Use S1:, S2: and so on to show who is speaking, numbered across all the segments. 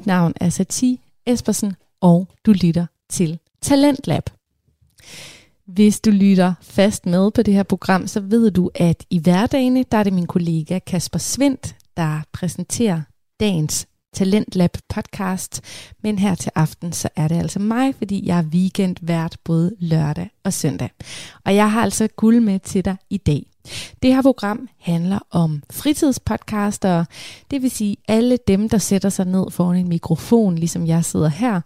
S1: Mit navn er Sati Espersen, og du lytter til Talentlab. Hvis du lytter fast med på det her program, så ved du, at i hverdagene, der er det min kollega Kasper Svendt, der præsenterer dagens Talentlab podcast. Men her til aften, så er det altså mig, fordi jeg er weekendvært både lørdag og søndag. Og jeg har altså guld med til dig i dag. Det her program handler om fritidspodcaster, det vil sige alle dem, der sætter sig ned foran en mikrofon, ligesom jeg sidder her,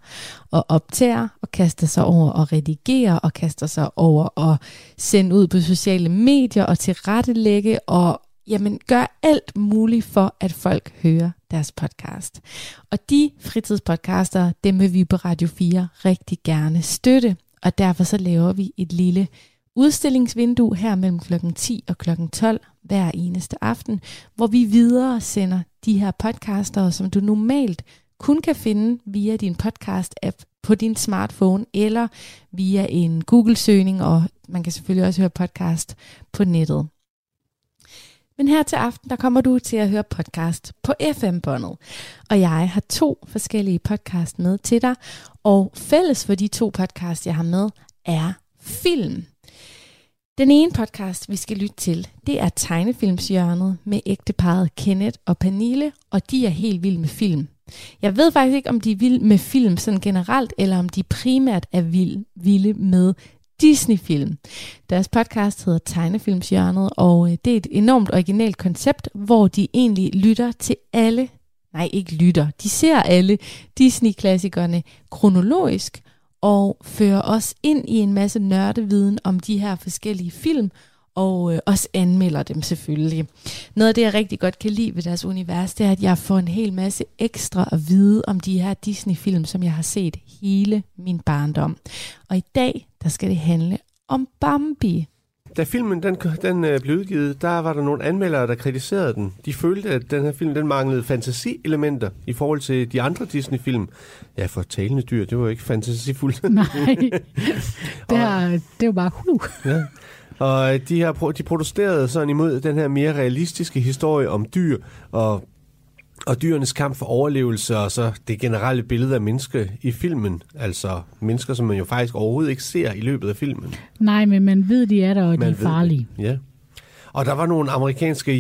S1: og optager og kaster sig over og redigerer og kaster sig over og sende ud på sociale medier og tilrettelægge og jamen, gør alt muligt for, at folk hører deres podcast. Og de fritidspodcaster, dem vil vi på Radio 4 rigtig gerne støtte, og derfor så laver vi et lille udstillingsvindue her mellem kl. 10 og kl. 12 hver eneste aften, hvor vi videre sender de her podcaster, som du normalt kun kan finde via din podcast-app på din smartphone eller via en Google-søgning, og man kan selvfølgelig også høre podcast på nettet. Men her til aften, der kommer du til at høre podcast på FM-båndet. Og jeg har to forskellige podcast med til dig, og fælles for de to podcast, jeg har med, er film. Den ene podcast, vi skal lytte til, det er Tegnefilmshjørnet med ægteparet Kenneth og Pernille, og de er helt vilde med film. Jeg ved faktisk ikke, om de er vilde med film sådan generelt, eller om de primært er vilde med Disney-film. Deres podcast hedder Tegnefilmshjørnet, og øh, det er et enormt originalt koncept, hvor de egentlig lytter til alle, nej ikke lytter, de ser alle Disney-klassikerne kronologisk, og fører os ind i en masse nørdeviden om de her forskellige film, og øh, også anmelder dem selvfølgelig. Noget af det, jeg rigtig godt kan lide ved deres univers, det er, at jeg får en hel masse ekstra at vide om de her Disney-film, som jeg har set hele min barndom. Og i dag, der skal det handle om Bambi.
S2: Da filmen den, den øh, blev udgivet, der var der nogle anmeldere, der kritiserede den. De følte, at den her film den manglede fantasielementer i forhold til de andre Disney-film. Ja, for talende dyr, det var jo ikke fantasifuldt.
S3: Nej, det, er, det var bare hu. Ja.
S2: Og de, har, de protesterede sådan imod den her mere realistiske historie om dyr og og dyrenes kamp for overlevelse, og så det generelle billede af mennesker i filmen. Altså mennesker, som man jo faktisk overhovedet ikke ser i løbet af filmen.
S3: Nej, men man ved, de er der, og man de er farlige.
S2: Det. Ja. Og der var nogle amerikanske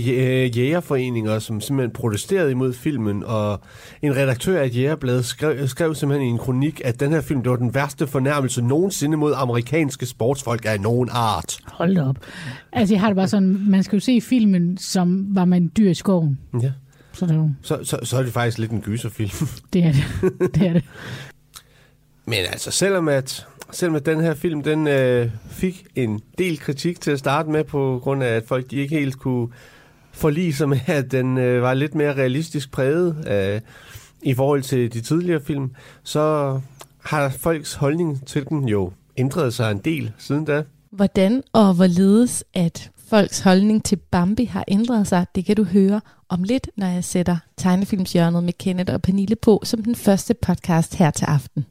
S2: jægerforeninger, som simpelthen protesterede imod filmen, og en redaktør af et jægerblad skrev, skrev simpelthen i en kronik, at den her film det var den værste fornærmelse nogensinde mod amerikanske sportsfolk af nogen art.
S3: Hold op. Altså, jeg har det bare sådan, man skal jo se filmen, som var man dyr i skoven.
S2: Ja. Så, det jo... så, så, så er det faktisk lidt en gyserfilm.
S3: Det er det. det, er det.
S2: Men altså, selvom at selvom at den her film den øh, fik en del kritik til at starte med, på grund af, at folk de ikke helt kunne forlige sig med, at den øh, var lidt mere realistisk præget øh, i forhold til de tidligere film, så har folks holdning til den jo ændret sig en del siden da.
S1: Hvordan og hvorledes at folks holdning til Bambi har ændret sig, det kan du høre om lidt, når jeg sætter tegnefilmshjørnet med Kenneth og Pernille på som den første podcast her til aften.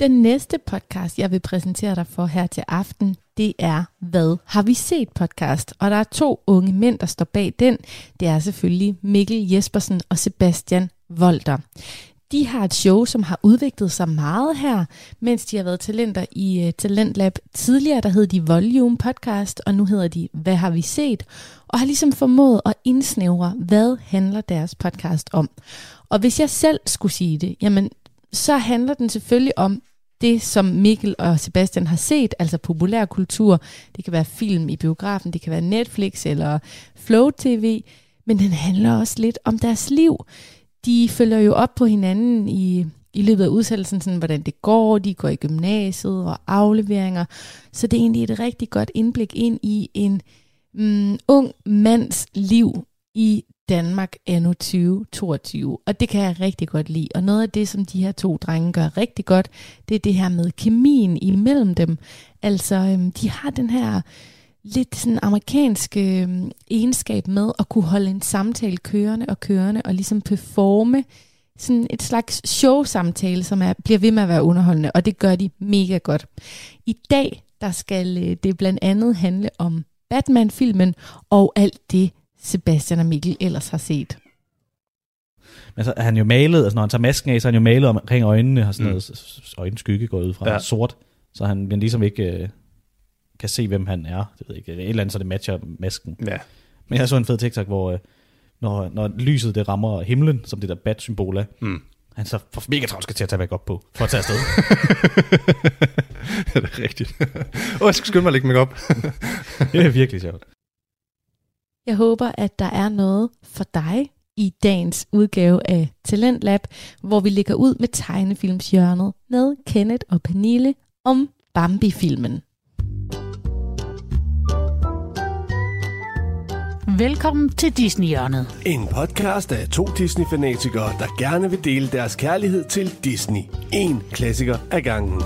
S1: Den næste podcast, jeg vil præsentere dig for her til aften, det er Hvad har vi set podcast? Og der er to unge mænd, der står bag den. Det er selvfølgelig Mikkel Jespersen og Sebastian Volter. De har et show, som har udviklet sig meget her, mens de har været talenter i uh, Talentlab. Tidligere der hed de Volume Podcast, og nu hedder de Hvad har vi set? Og har ligesom formået at indsnævre, hvad handler deres podcast om. Og hvis jeg selv skulle sige det, jamen så handler den selvfølgelig om det, som Mikkel og Sebastian har set, altså populærkultur. Det kan være film i biografen, det kan være Netflix eller Flow TV, men den handler også lidt om deres liv. De følger jo op på hinanden i, i løbet af udsættelsen, sådan, hvordan det går, de går i gymnasiet og afleveringer. Så det er egentlig et rigtig godt indblik ind i en mm, ung mands liv i Danmark anno 2022. Og det kan jeg rigtig godt lide. Og noget af det, som de her to drenge gør rigtig godt, det er det her med kemien imellem dem. Altså, øhm, de har den her lidt sådan amerikanske øhm, egenskab med at kunne holde en samtale kørende og kørende, og ligesom performe sådan et slags show-samtale, som er, bliver ved med at være underholdende, og det gør de mega godt. I dag, der skal øh, det blandt andet handle om Batman-filmen og alt det, Sebastian og Mikkel ellers har set.
S4: Men så er han jo malet, altså når han tager masken af, så er han jo malet omkring øjnene, har sådan mm. noget s- øjenskygge gået ud fra,
S5: Ja.
S4: sort, så han man ligesom ikke øh, kan se, hvem han er. Det ved jeg ikke, et eller andet, så det matcher masken.
S5: Ja.
S4: Men jeg så en fed TikTok, hvor øh, når, når lyset det rammer himlen, som det der bat-symbol er,
S5: Mm.
S4: han så får mega travlt skal til at tage make op på, for at tage afsted.
S5: det er rigtigt. Åh, jeg skal skynde mig at lægge mig op.
S4: det er virkelig sjovt.
S1: Jeg håber, at der er noget for dig i dagens udgave af Talentlab, hvor vi ligger ud med tegnefilmshjørnet med Kenneth og Pernille om Bambi-filmen.
S3: Velkommen til Disney-hjørnet.
S2: En podcast af to Disney-fanatikere, der gerne vil dele deres kærlighed til Disney. En klassiker ad gangen.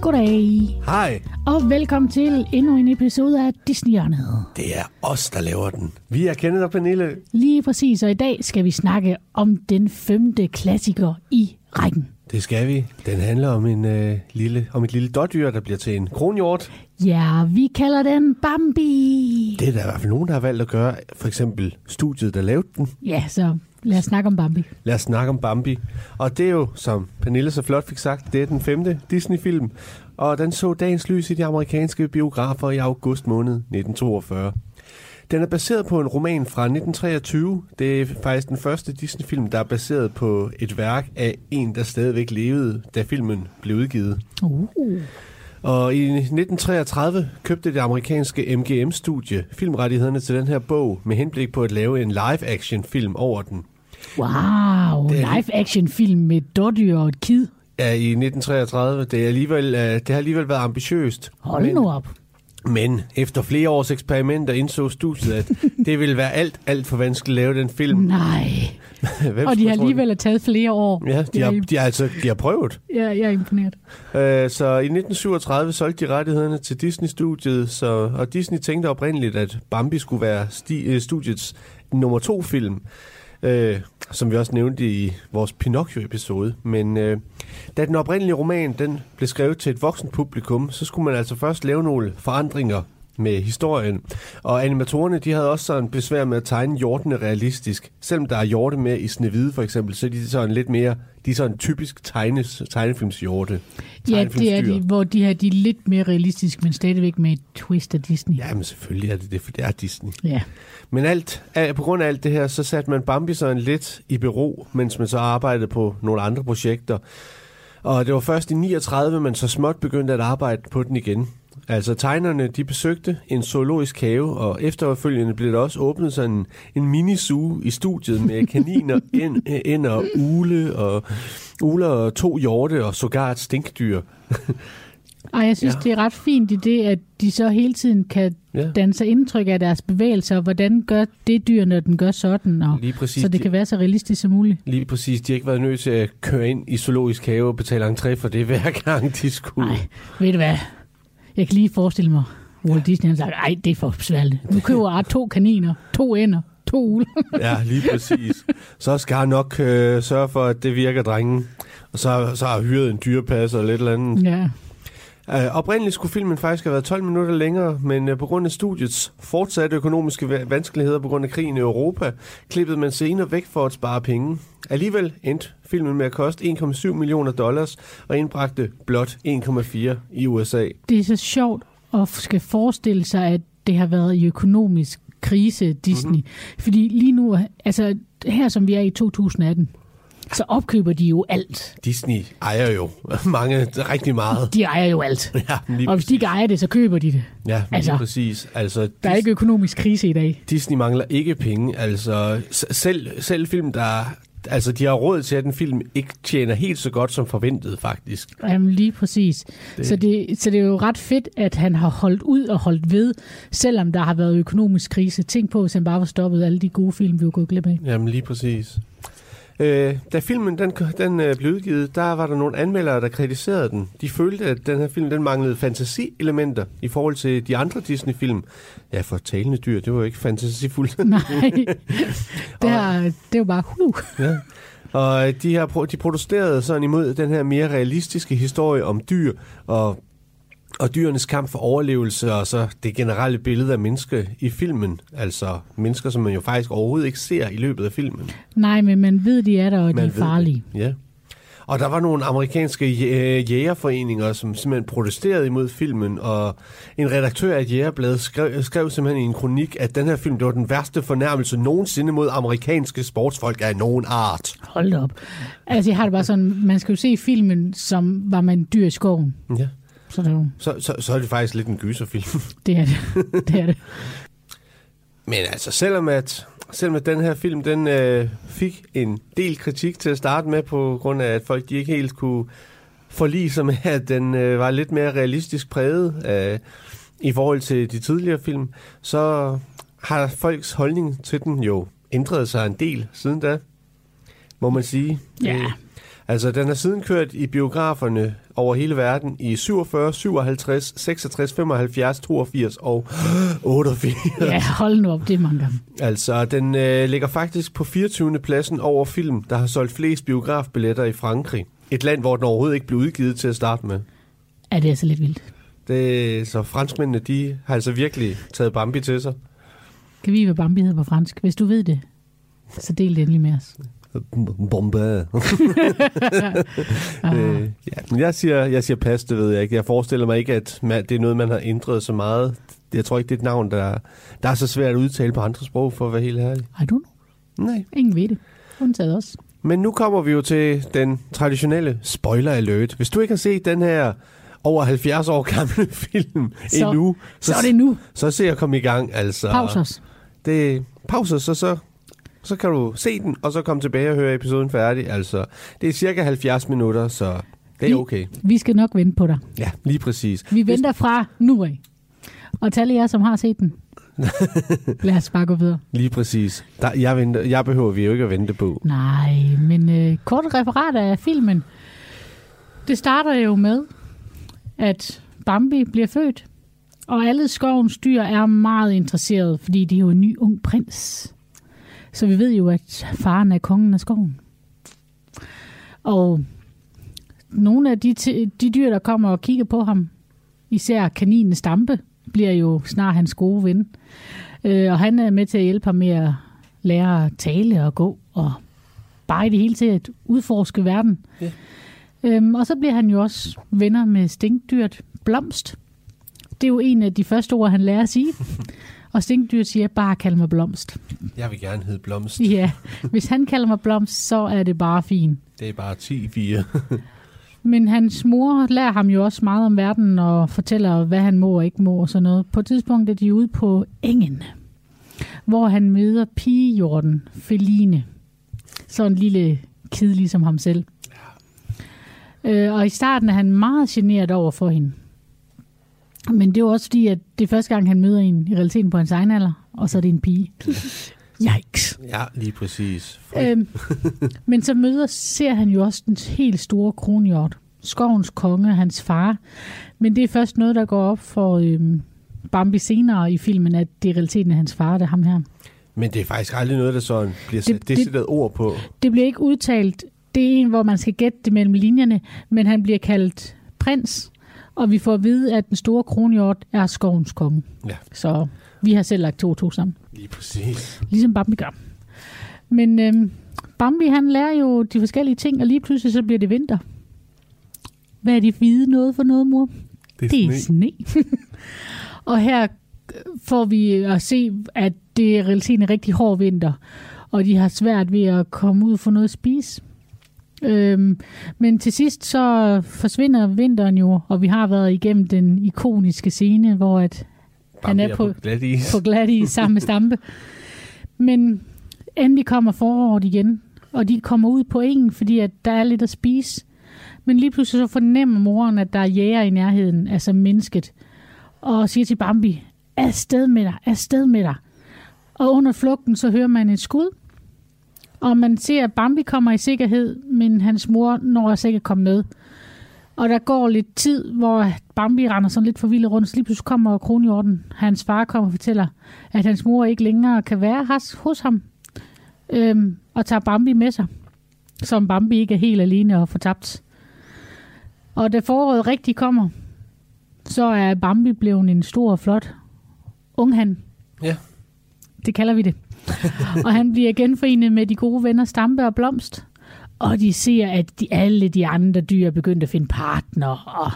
S3: Goddag,
S2: Hej,
S3: og velkommen til endnu en episode af Disney-hjørnet.
S2: det er os, der laver den. Vi er Kenneth og Pernille.
S3: Lige præcis, og i dag skal vi snakke om den femte klassiker i rækken.
S2: Det skal vi. Den handler om, en, øh, lille, om et lille dårdyr, der bliver til en kronhjort.
S3: Ja, vi kalder den Bambi.
S2: Det er der i hvert fald nogen, der har valgt at gøre. For eksempel studiet, der lavede den.
S3: Ja, så lad os snakke om Bambi.
S2: Lad os snakke om Bambi. Og det er jo, som Pernille så flot fik sagt, det er den femte Disney-film. Og den så dagens lys i de amerikanske biografer i august måned 1942. Den er baseret på en roman fra 1923. Det er faktisk den første Disney-film, der er baseret på et værk af en, der stadigvæk levede, da filmen blev udgivet.
S3: Uh.
S2: Og i 1933 købte det amerikanske MGM-studie filmrettighederne til den her bog med henblik på at lave en live-action-film over den.
S3: Wow,
S2: Det er-
S3: live-action film med dårdyr og et kid.
S2: Ja, i 1933. Det, er alligevel, øh, det har alligevel været ambitiøst.
S3: Hold
S2: men,
S3: nu op.
S2: Men efter flere års eksperimenter indså studiet, at det ville være alt, alt for vanskeligt at lave den film.
S3: Nej.
S2: Hvem
S3: Og de har alligevel taget flere år.
S2: Ja, de har, de har, altså, de har prøvet.
S3: Ja, jeg er imponeret.
S2: Øh, så i 1937 solgte de rettighederne til Disney-studiet, så, og Disney tænkte oprindeligt, at Bambi skulle være sti, øh, studiets nummer to film, øh, som vi også nævnte i vores Pinocchio-episode. Men øh, da den oprindelige roman den blev skrevet til et voksen publikum, så skulle man altså først lave nogle forandringer med historien. Og animatorerne, de havde også sådan besvær med at tegne hjortene realistisk. Selvom der er hjorte med i Snevide for eksempel, så er de sådan lidt mere, de er sådan typisk tegnes, tegnefilmshjorte.
S3: Ja, det er de, hvor de her de er lidt mere realistiske, men stadigvæk med et twist af Disney.
S2: Ja, men selvfølgelig er det det, for det er Disney.
S3: ja.
S2: Men alt, al- på grund af alt det her, så satte man Bambi sådan lidt i bero, mens man så arbejdede på nogle andre projekter. Og det var først i 39, man så småt begyndte at arbejde på den igen. Altså tegnerne, de besøgte en zoologisk have, og efterfølgende blev der også åbnet sådan en, en mini-zoo i studiet med kaniner, ind, ender, ule og uler og to hjorte og sågar et stinkdyr.
S3: Og jeg synes,
S2: Ja.
S3: det er ret fint i det, at de så hele tiden kan
S2: Ja.
S3: danne sig indtryk af deres bevægelser, og hvordan gør det dyr, når den gør sådan, og
S2: Lige præcis.
S3: så det kan være så realistisk som muligt.
S2: Lige præcis. De har ikke været nødt til at køre ind i zoologisk have og betale entré for det, hver gang de skulle.
S3: Nej, ved du hvad? Jeg kan lige forestille mig, Walt Disney har sagt, ej, det er for besværligt. Nu køber jeg to kaniner, to ænder, to uler.
S2: Ja, lige præcis. Så skal han nok øh, sørge for, at det virker, drengen. Og så, så har hyret en dyrepasser eller et eller andet.
S3: ja.
S2: Uh, oprindeligt skulle filmen faktisk have været 12 minutter længere, men uh, på grund af studiets fortsatte økonomiske va- vanskeligheder på grund af krigen i Europa, klippede man senere væk for at spare penge. Alligevel endte filmen med at koste 1,7 millioner dollars og indbragte blot 1,4 i USA.
S3: Det er så sjovt at skal forestille sig, at det har været i økonomisk krise, Disney.
S2: Mhm.
S3: Mm-hmm. Fordi lige nu, altså her som vi er i 2018, så opkøber de jo alt.
S2: Disney ejer jo mange, rigtig meget.
S3: De ejer jo alt.
S2: Ja,
S3: Og hvis de ikke ejer det, så køber de det.
S2: Ja, altså, lige præcis. Altså,
S3: Der er ikke økonomisk krise i dag.
S2: Disney mangler ikke penge. Altså, selv, selv film, der... Altså, de har råd til, at en film ikke tjener helt så godt som forventet, faktisk.
S3: Jamen lige præcis.
S2: Det.
S3: Så, det, så det er jo ret fedt, at han har holdt ud og holdt ved, selvom der har været økonomisk krise. Tænk på, hvis han bare var stoppet alle de gode film, vi var gået glip af.
S2: Jamen, lige præcis. Øh, da filmen den, den øh, blev udgivet, der var der nogle anmeldere, der kritiserede den. De følte, at den her film den manglede fantasielementer i forhold til de andre Disney-film. Ja, for talende dyr, det var jo ikke fantasifuldt.
S3: Nej, det, er, det jo bare hu.
S2: Ja. Og de, har, pro- de protesterede sådan imod den her mere realistiske historie om dyr, og og dyrenes kamp for overlevelse, og så det generelle billede af mennesker i filmen. Altså mennesker, som man jo faktisk overhovedet ikke ser i løbet af filmen.
S3: Nej, men man ved, de er der, og de
S2: Man
S3: er
S2: ved det.
S3: farlige.
S2: Ja. Og der var nogle amerikanske jæ- jægerforeninger, som simpelthen protesterede imod filmen, og en redaktør af et jægerblad skrev, skrev simpelthen i en kronik, at den her film det var den værste fornærmelse nogensinde mod amerikanske sportsfolk af nogen art.
S3: Hold op. Altså, jeg har det bare sådan, man skal jo se filmen, som var man dyr i skoven.
S2: Ja.
S3: Så det er jo,
S2: Så, så, så er det faktisk lidt en gyserfilm.
S3: det er det. det er det.
S2: Men altså, selvom at, selvom at den her film, den øh, fik en del kritik til at starte med, på grund af, at folk de ikke helt kunne forlige sig med, at den øh, var lidt mere realistisk præget øh, i forhold til de tidligere film, så har folks holdning til den jo ændret sig en del siden da, må man sige.
S3: Ja.
S2: Altså, den har siden kørt i biograferne over hele verden i 47, 57, 66, 75, 82 og 88.
S3: Ja, hold nu op, det er mange gange.
S2: Altså, den øh, ligger faktisk på 24. pladsen over film, der har solgt flest biografbilletter i Frankrig. Et land, hvor den overhovedet ikke blev udgivet til at starte med.
S3: Ja, det er altså lidt vildt.
S2: Det, så franskmændene, de har altså virkelig taget Bambi til sig.
S3: Kan vi hvad Bambi hedder på fransk? Hvis du ved det, så del det endelig med os.
S2: Bomba. Øh, ja, men jeg siger, jeg siger pas, det ved jeg ikke. Jeg forestiller mig ikke, at man, det er noget, man har ændret så meget. Jeg tror ikke, det er et navn, der, der er så svært at udtale på andre sprog, for at være helt ærlig.
S3: I don't know.
S2: Nej.
S3: Ingen ved det. Undtaget os.
S2: Men nu kommer vi jo til den traditionelle spoiler alert. Hvis du ikke har set den her over 70 år gamle film
S3: Så-
S2: endnu,
S3: Så er det nu.
S2: så se at komme i gang. Altså,
S3: Pause os.
S2: Det, pause, så, så, så kan du se den, og så komme tilbage og høre episoden færdig. Altså, det er cirka 70 minutter, så det er
S3: Vi-
S2: okay.
S3: Vi skal nok vente på dig.
S2: Ja, lige præcis.
S3: Vi venter fra nu af. Og til alle jer, som har set den. Lad os bare gå videre.
S2: Lige præcis. Der, jeg, venter, jeg behøver vi jo ikke at vente på.
S3: Nej, men øh, kort referat af filmen. Det starter jo med, at Bambi bliver født, og alle skovens dyr er meget interesserede, fordi de er jo en ny ung prins. Så vi ved jo, at faren er kongen af skoven. Og nogle af de, de dyr, der kommer og kigger på ham, især kaninen Stampe, bliver jo snart hans gode ven. Øh, og han er med til at hjælpe ham med at lære at tale og gå, og bare i det hele til at udforske verden.
S2: Ja.
S3: Øhm, og så bliver han jo også venner med stinkdyrt Blomst. Det er jo en af de første ord, han lærer at sige. og stinkdyrt siger, bare kald mig Blomst.
S2: Jeg vil gerne hedde Blomst.
S3: Ja, hvis han kalder mig Blomst, så er det bare fint.
S2: Det er bare 10-4.
S3: Men hans mor lærer ham jo også meget om verden og fortæller, hvad han må og ikke må og sådan noget. På et tidspunkt er de ude på engen, hvor han møder pigejorden Feline. Sådan en lille kid ligesom ham selv. Øh, og i starten er han meget generet over for hende. Men det er jo også fordi, at det er første gang, han møder en i realiteten på hans egen alder, og så er det en pige. Yikes.
S2: ja, lige præcis.
S3: Øhm, men så møder, ser han jo også den helt store kronhjort. Skovens konge, hans far. Men det er først noget, der går op for øhm, Bambi senere i filmen, at det i realiteten er hans far, det er ham her.
S2: Men det er faktisk aldrig noget, der sådan bliver
S3: Det-
S2: sat
S3: det-
S2: decideret ord på.
S3: Det bliver ikke udtalt. Det er en, hvor man skal gætte det mellem linjerne, men han bliver kaldt prins, og vi får at vide, at den store kronhjort er skovens konge.
S2: Ja.
S3: Så vi har selv lagt to og to sammen.
S2: Lige præcis.
S3: Ligesom Bambi gør. Men øhm, Bambi, han lærer jo de forskellige ting, og lige pludselig så bliver det vinter. Hvad er de hvide noget for noget, mor?
S2: Det
S3: Det er sne. og her får vi at se, at det er realiteten en rigtig hård vinter, og de har svært ved at komme ud og få noget at spise. Øhm, men til sidst så forsvinder vinteren jo, og vi har været igennem den ikoniske scene, hvor at han er på-
S2: glat is.
S3: på glat i sammen med Stampe. Men endelig kommer foråret igen, og de kommer ud på engen, fordi at der er lidt at spise. Men lige pludselig så fornemmer moren, at der er jæger i nærheden, altså mennesket, og siger til Bambi, afsted med dig, afsted med dig. Og under flugten så hører man et skud, og man ser, at Bambi kommer i sikkerhed, men hans mor når altså ikke at komme med. Og der går lidt tid, hvor Bambi render sådan lidt forvildet rundt, så lige pludselig kommer kronhjorten. Hans far kommer og fortæller, at hans mor ikke længere kan være hos, ham, øhm, og tager Bambi med sig, som Bambi ikke er helt alene og fortabt. Og da foråret rigtig kommer, så er Bambi blevet en stor og flot unghan.
S2: Ja.
S3: Det kalder vi det. og han bliver genforenet med de gode venner Stampe og Blomst. Og de ser, at de, alle de andre dyr er begyndt at finde partner, og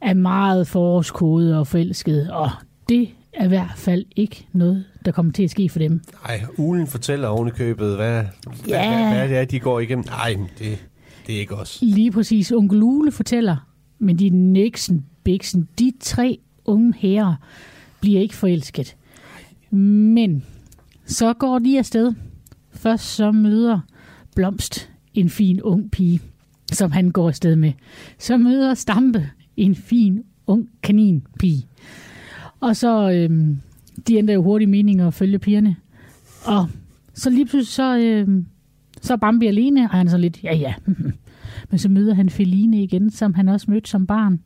S3: er meget forårskode og forelskede. Og det er i hvert fald ikke noget, der kommer til at ske for dem.
S2: Nej, ulen fortæller oven i købet, hvad,
S3: Ja.
S2: hvad, hvad, hvad det er, de går igennem. Nej, det, det er ikke os.
S3: Lige præcis. Onkel Lule fortæller, men de Nixon, Bixen, de tre unge herrer bliver ikke forelsket. Men så går de afsted. Først så møder Blomst en fin ung pige, som han går afsted med. Så møder Stampe en fin ung kaninpige. Og så, øhm, de ændrer jo hurtigt mening og følger pigerne. Og så lige pludselig så, øhm, så er Bambi alene, og han er så lidt, ja ja. Men så møder han Feline igen, som han også mødte som barn.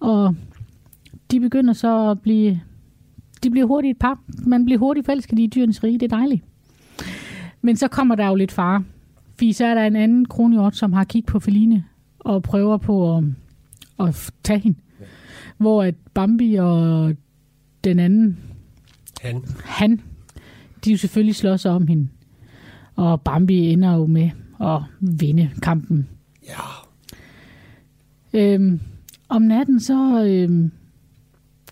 S3: Og de begynder så at blive, de bliver hurtigt et par. Man bliver hurtigt forelsket i dyrenes rige, det er dejligt. Men så kommer der jo lidt fare. Fordi så er der en anden kronhjort, som har kigget på Feline og prøver på at, at tage hende. Hvor at Bambi og den anden,
S2: Han.
S3: han, de jo selvfølgelig slår sig om hende. Og Bambi ender jo med at vinde kampen.
S2: Ja.
S3: Øhm, om natten så øhm,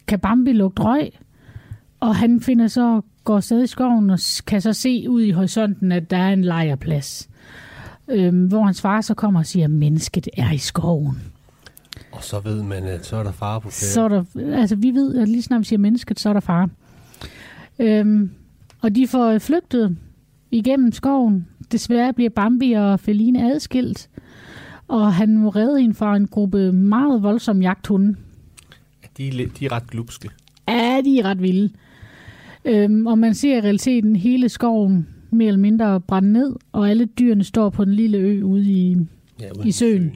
S3: kan Bambi lugte røg, og han finder så går stadig i skoven og kan så se ud i horisonten, at der er en lejrplads. Øhm, hvor hans far så kommer og siger, at mennesket er i skoven.
S2: Og så ved man, at så er der fare på
S3: Så
S2: færre.
S3: er der, altså vi ved, at lige snart vi siger mennesket, så er der far. Øhm, og de får flygtet igennem skoven. Desværre bliver Bambi og Feline adskilt, og han må redde hende fra en gruppe meget voldsomme jagthunde.
S2: De, er de er ret glupske.
S3: Ja, de er ret vilde. Øhm, og man ser i realiteten hele skoven mere eller mindre brænde ned, og alle dyrene står på den lille ø ude i...
S2: Ja,
S3: I søen.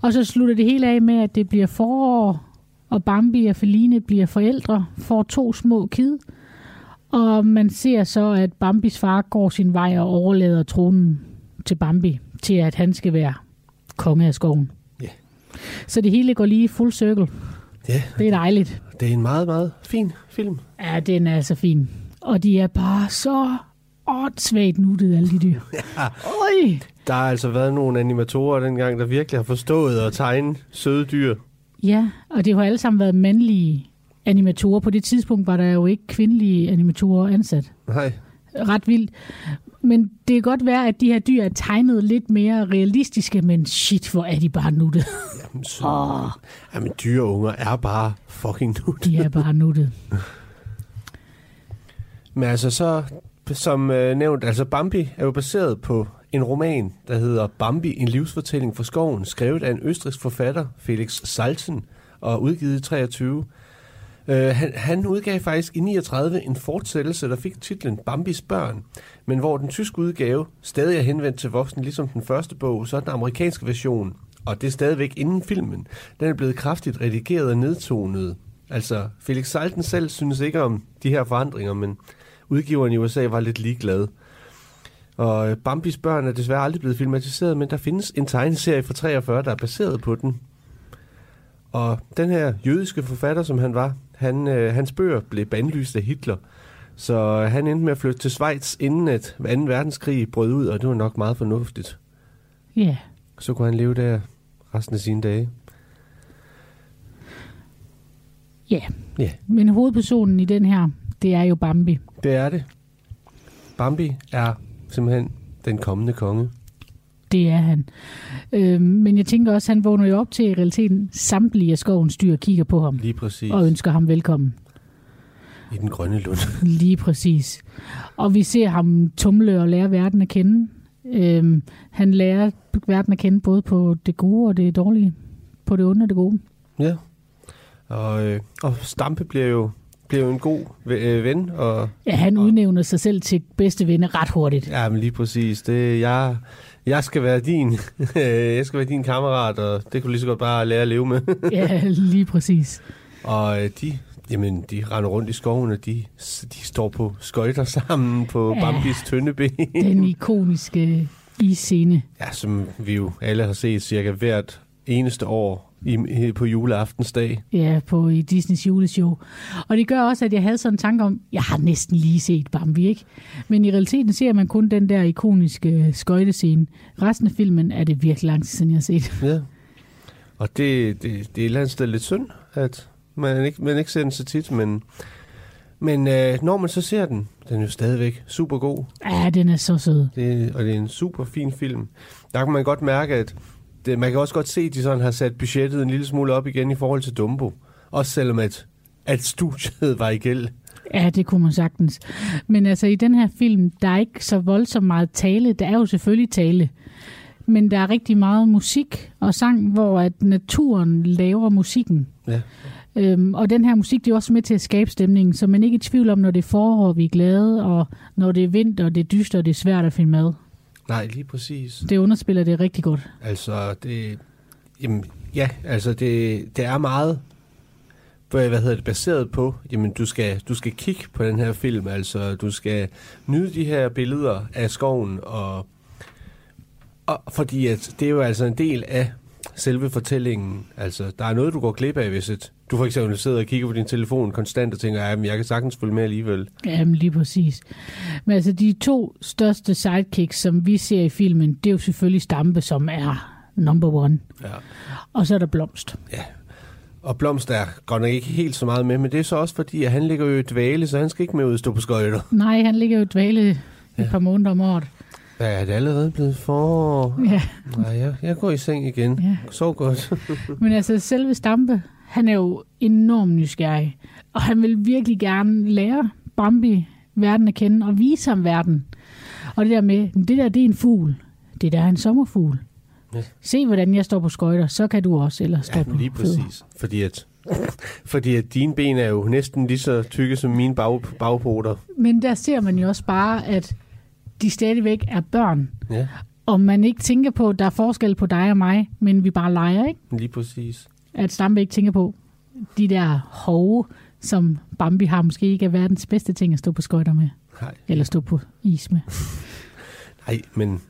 S3: Og så slutter det hele af med, at det bliver forår, og Bambi og Feline bliver forældre, får to små kid, og man ser så, at Bambis far går sin vej og overlader tronen til Bambi, til at han skal være konge af skoven.
S2: Ja.
S3: Så det hele går lige full circle.
S2: Ja,
S3: Det er dejligt.
S2: det er en meget, meget fin film.
S3: Ja, den er så fin. Og de er bare så åndssvagt nuttet, alle de dyr.
S2: Ja.
S3: Øj!
S2: Der har altså været nogle animatorer dengang, der virkelig har forstået at tegne søde dyr.
S3: Ja, og det har alle sammen været mandlige animatorer. På det tidspunkt var der jo ikke kvindelige animatorer ansat.
S2: Nej,
S3: Ret vildt. Men det kan godt være, at de her dyr er tegnet lidt mere realistiske, men shit, hvor er de bare nuttet.
S2: jamen, så, oh. jamen dyreunger er bare fucking nut.
S3: De er bare nuttet.
S2: Men altså så, som øh, nævnt, altså Bambi er jo baseret på en roman, der hedder Bambi, en livsfortælling fra skoven, skrevet af en østrisk forfatter, Felix Salten, og udgivet i 23. Øh, han, han udgav faktisk i 39 en fortsættelse, der fik titlen Bambis børn, men hvor den tyske udgave stadig er henvendt til voksne, ligesom den første bog, så er den amerikanske version, og det er stadigvæk inden filmen, den er blevet kraftigt redigeret og nedtonet. Altså, Felix Salten selv synes ikke om de her forandringer, men udgiveren i USA var lidt ligeglad. Og øh, Bambis børn er desværre aldrig blevet filmatiseret, men der findes en tegneserie fra 43, der er baseret på den. Og den her jødiske forfatter, som han var, han, øh, hans bøger blev bandlyst af Hitler. Så han endte med at flytte til Schweiz, inden at 2. verdenskrig brød ud, og det var nok meget fornuftigt.
S3: Ja,
S2: Så kunne han leve der resten af sine dage.
S3: ja.
S2: Ja.
S3: Men hovedpersonen i den her, det er jo Bambi.
S2: Det er det. Bambi er simpelthen den kommende konge.
S3: Det er han. Øhm, men jeg tænker også, han vågner jo op til i realiteten samtlige af skovens dyr kigger på ham
S2: Lige præcis.
S3: og ønsker ham velkommen.
S2: I den grønne lund.
S3: Lige præcis. Og vi ser ham tumle og lære verden at kende. Øhm, han lærer verden at kende både på det gode og det dårlige. På det onde og det gode.
S2: Ja. Og, øh, og Stampe bliver jo, bliver jo en god øh, ven. Og,
S3: Ja, han
S2: Og-
S3: udnævner sig selv til bedste venner ret hurtigt.
S2: ja, men lige præcis. Det, jeg, jeg skal være din jeg skal være din kammerat, og det kan du lige så godt bare lære at leve med.
S3: Ja, lige præcis.
S2: og øh, de, jamen, de render rundt i skoven, og de, de står på skøjter sammen på
S3: Ja.
S2: Bambis tynde ben.
S3: Den ikoniske isscene.
S2: Ja, som vi jo alle har set cirka hvert eneste år i, på juleaftensdag.
S3: Ja, på i Disneys juleshow. Og det gør også, at jeg havde sådan en tanke om, jeg har næsten lige set Bambi, ikke? Men i realiteten ser man kun den der ikoniske skøjtescene. Resten af filmen er det virkelig lang tid siden, jeg har set.
S2: Ja. Og det, det, det er et eller andet sted lidt synd, at man ikke, man ikke ser den så tit, men, men øh, når man så ser den, den er jo stadigvæk super god.
S3: Ja, den er så sød.
S2: Det, og det er en super fin film. Der kan man godt mærke, at det, man kan også godt se, at de sådan har sat budgettet en lille smule op igen i forhold til Dumbo. Også selvom at, at studiet var i gæld.
S3: Ja, det kunne man sagtens. Men altså i den her film, der er ikke så voldsomt meget tale. Der er jo selvfølgelig tale. Men der er rigtig meget musik og sang, hvor at naturen laver musikken.
S2: Ja.
S3: Øhm, og den her musik, det er også med til at skabe stemningen, så man er ikke i tvivl om, når det er forår, vi er glade, og når det er vinter, det er dyster, og det er svært at finde mad.
S2: Nej, lige præcis.
S3: Det underspiller det rigtig godt.
S2: Altså, det... Jamen, ja, altså, det, det er meget hvad hedder det, baseret på, jamen du skal, du skal kigge på den her film, altså du skal nyde de her billeder af skoven, og, og fordi at det er jo altså en del af selve fortællingen. Altså, der er noget, du går glip af, hvis et, du for eksempel sidder og kigger på din telefon konstant og tænker, at jeg kan sagtens følge med alligevel.
S3: Jamen lige præcis. Men altså de to største sidekicks, som vi ser i filmen, det er jo selvfølgelig Stampe, som er number one.
S2: Ja.
S3: Og så er der Blomst.
S2: ja. Og Blomst er godt nok ikke helt så meget med, men det er så også fordi, at han ligger jo i dvale, så han skal ikke med ud og stå på skøjter.
S3: Nej, han ligger jo i dvale et
S2: Ja.
S3: par måneder om året.
S2: Ja, er det allerede blevet for?
S3: Ja,
S2: Nej, jeg, jeg går i seng igen.
S3: ja.
S2: Så godt.
S3: Men altså selve Stampe, han er jo enormt nysgerrig. Og han vil virkelig gerne lære Bambi verden at kende og vise ham verden. Og det der med, det der det er en fugl. Det der er en sommerfugl.
S2: Ja.
S3: Se, hvordan jeg står på skøjter, så kan du også, eller stå
S2: Ja,
S3: på
S2: lige
S3: fødder.
S2: præcis. Fordi at, fordi at dine ben er jo næsten lige så tykke som mine bag, bagpoter.
S3: Men der ser man jo også bare, at de stadigvæk er børn.
S2: Ja,
S3: Og man ikke tænker på, at der er forskel på dig og mig, men vi bare leger, ikke?
S2: lige præcis.
S3: At Stampe ikke tænker på, de der hove, som Bambi har, måske ikke er verdens bedste ting at stå på skøjter med.
S2: Nej,
S3: Eller stå på is med.
S2: nej, men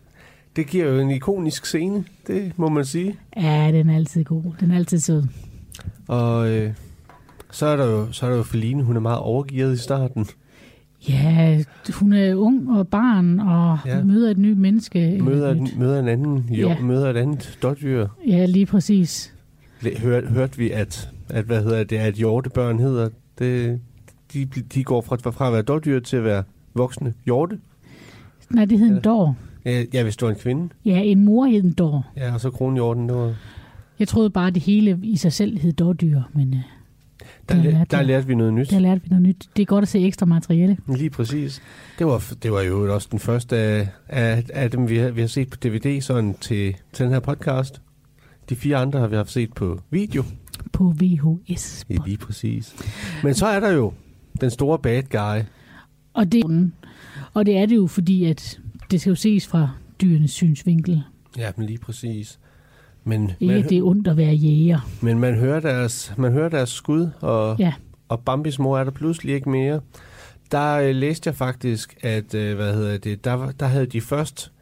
S2: det giver jo en ikonisk scene, det må man sige.
S3: Ja, den er altid god. Den er altid sød.
S2: Og øh, så er der jo, så er der jo Feline, hun er meget overgivet i starten.
S3: Ja, hun er ung og barn og
S2: Ja.
S3: møder et nyt menneske.
S2: Møder,
S3: nyt.
S2: møder en anden, jo,
S3: Ja.
S2: møder et andet dårdyr.
S3: Ja, lige præcis.
S2: Hørte, hørte vi, at, at, hvad hedder det, at hjortebørn hedder, det, de, de går fra, fra at være dårdyr til at være voksne hjorte.
S3: Nej, det hed en dår.
S2: Ja, ja, hvis du er en kvinde.
S3: Ja, en mor hed en dår.
S2: Ja, og så kronhjorten, det var...
S3: Jeg troede bare, at det hele i sig selv hed dårdyr, men øh,
S2: Der,
S3: Der lærte
S2: der lærte vi noget nyt.
S3: der lærte vi noget nyt. Det er godt at se ekstra materiale.
S2: Lige præcis. Det var, det var jo også den første af, af, af dem, vi har, vi har set på DVD sådan til, til den her podcast. De fire andre har vi haft set på video.
S3: På VHS.
S2: Ja, lige præcis. Men så er der jo den store bad guy.
S3: Og det, og det er det jo, fordi at det skal jo ses fra dyrenes synsvinkel.
S2: Ja, men lige præcis. Men
S3: Ikke,
S2: man,
S3: det er ondt at være jæger.
S2: men man hører deres, man hører deres skud, og,
S3: Ja.
S2: og Bambis mor er der pludselig ikke mere. Der øh, læste jeg faktisk, at øh, hvad hedder det, der, der havde de først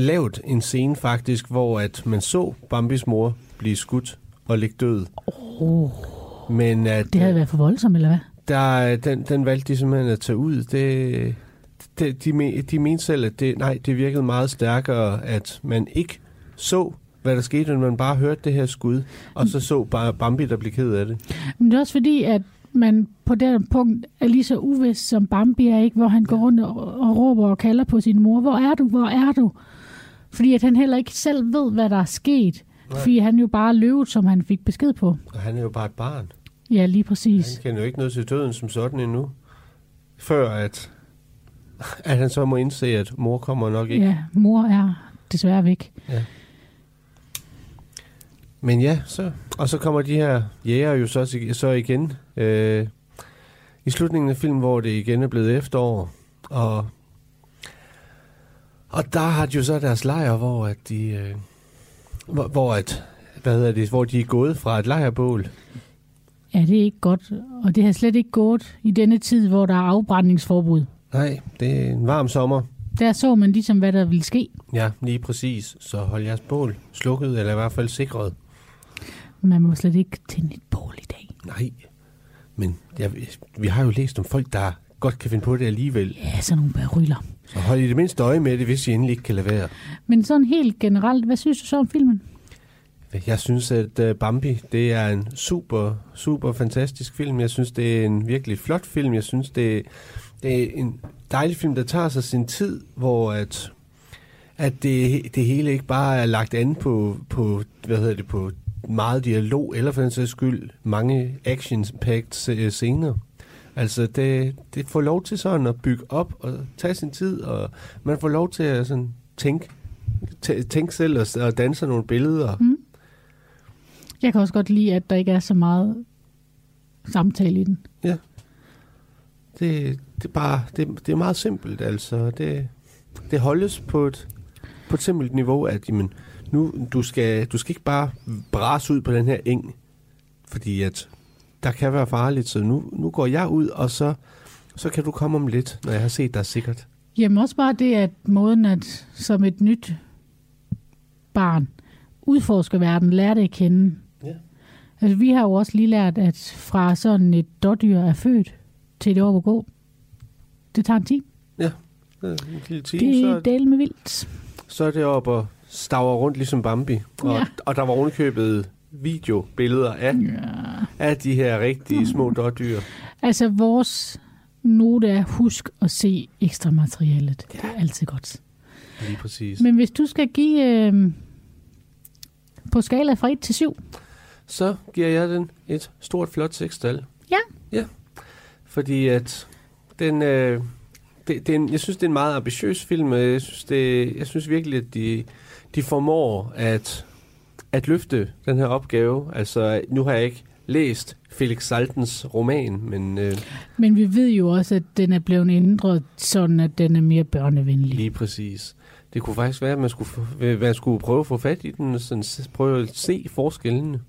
S2: lavet en scene faktisk, hvor at man så Bambis mor blive skudt og ligge død.
S3: Oh,
S2: Men at,
S3: det havde været for voldsomt, eller hvad?
S2: der, den, den valgte de simpelthen at tage ud. Det, det, de, de mente selv, at det, nej, det virkede meget stærkere, at man ikke så, hvad der skete, men man bare hørte det her skud, og så så bare Bambi, der blev ked af det.
S3: Men det er også fordi, at man på det punkt er lige så uvis som Bambi er, ikke? hvor han går rundt og, og råber og kalder på sin mor. Hvor er du? Hvor er du? Fordi at han heller ikke selv ved, hvad der er sket.
S2: Nej.
S3: Fordi han jo bare løvet, som han fik besked på.
S2: Og han er jo bare et barn.
S3: Ja, lige præcis.
S2: Han kender jo ikke noget til døden som sådan endnu. Før at, at han så må indse, at mor kommer nok ikke.
S3: Ja, mor er desværre væk.
S2: Men ja, så, og så kommer de her jæger jo så, så igen øh, i slutningen af filmen, hvor det igen er blevet efterår. Og, og der har de jo så deres lejr, hvor at de, øh, hvor, hvor at, hvad hedder det, hvor de er gået fra et lejrbål.
S3: Ja, det er ikke godt. Og det har slet ikke gået i denne tid, hvor der er afbrændingsforbud.
S2: Nej, det er en varm sommer.
S3: Der så man ligesom, hvad der ville ske.
S2: Ja, lige præcis. Så hold jeres bål slukket, eller i hvert fald sikret.
S3: Man må slet ikke tænde et bål i dag.
S2: Nej, men jeg, vi har jo læst om folk, der godt kan finde på det alligevel.
S3: Ja, sådan nogle baryller.
S2: Så hold i det mindste øje med det, hvis I endelig ikke kan lade være.
S3: Men sådan helt generelt, hvad synes du så om filmen?
S2: Jeg synes, at uh, Bambi, det er en super, super fantastisk film. Jeg synes, det er en virkelig flot film. Jeg synes, det, det er en dejlig film, der tager sig sin tid, hvor at, at det, det hele ikke bare er lagt an på, på, hvad hedder det, på meget dialog, eller for den sags skyld mange action-packed scener. Altså, det, det får lov til sådan at bygge op og tage sin tid, og man får lov til at sådan tænke, tæ- tænke selv og, og danse nogle billeder.
S3: Mm. Jeg kan også godt lide, at der ikke er så meget samtale i den.
S2: Det, det, er bare, det, det er meget simpelt, altså. Det, det holdes på et, på et simpelt niveau, at jamen, nu, du, skal, du skal ikke bare brase ud på den her eng, fordi at der kan være farligt, så nu, nu går jeg ud, og så, så kan du komme om lidt, når jeg har set dig sikkert.
S3: Jamen også bare det, at måden, at som et nyt barn udforsker verden, lærer det at kende.
S2: Ja.
S3: Altså, vi har jo også lige lært, at fra sådan et dårdyr er født til det år at gå, det tager en time.
S2: Det er en lille time,
S3: Det er del med vildt.
S2: så er det op og staver rundt ligesom Bambi. Og,
S3: Ja.
S2: og der var ovenkøbet videobilleder af,
S3: Ja.
S2: af de her rigtige små dårdyr.
S3: Altså, vores note er, husk at se ekstra materialet. Det er altid godt.
S2: Lige præcis.
S3: Men hvis du skal give øh, på skala fra 1 til 7,
S2: så giver jeg den et stort, flot sekstal.
S3: Ja.
S2: Ja. Fordi at den, øh, det, det er en, jeg synes, det er en meget ambitiøs film. Jeg synes, det, jeg synes virkelig, at de, de formår at, at løfte den her opgave. Altså, nu har jeg ikke læst Felix Saltens roman, men øh,
S3: men vi ved jo også, at den er blevet ændret sådan, at den er mere børnevenlig.
S2: lige præcis. Det kunne faktisk være, at man skulle, øh, man skulle prøve at få fat i den, sådan, prøve at se forskellene.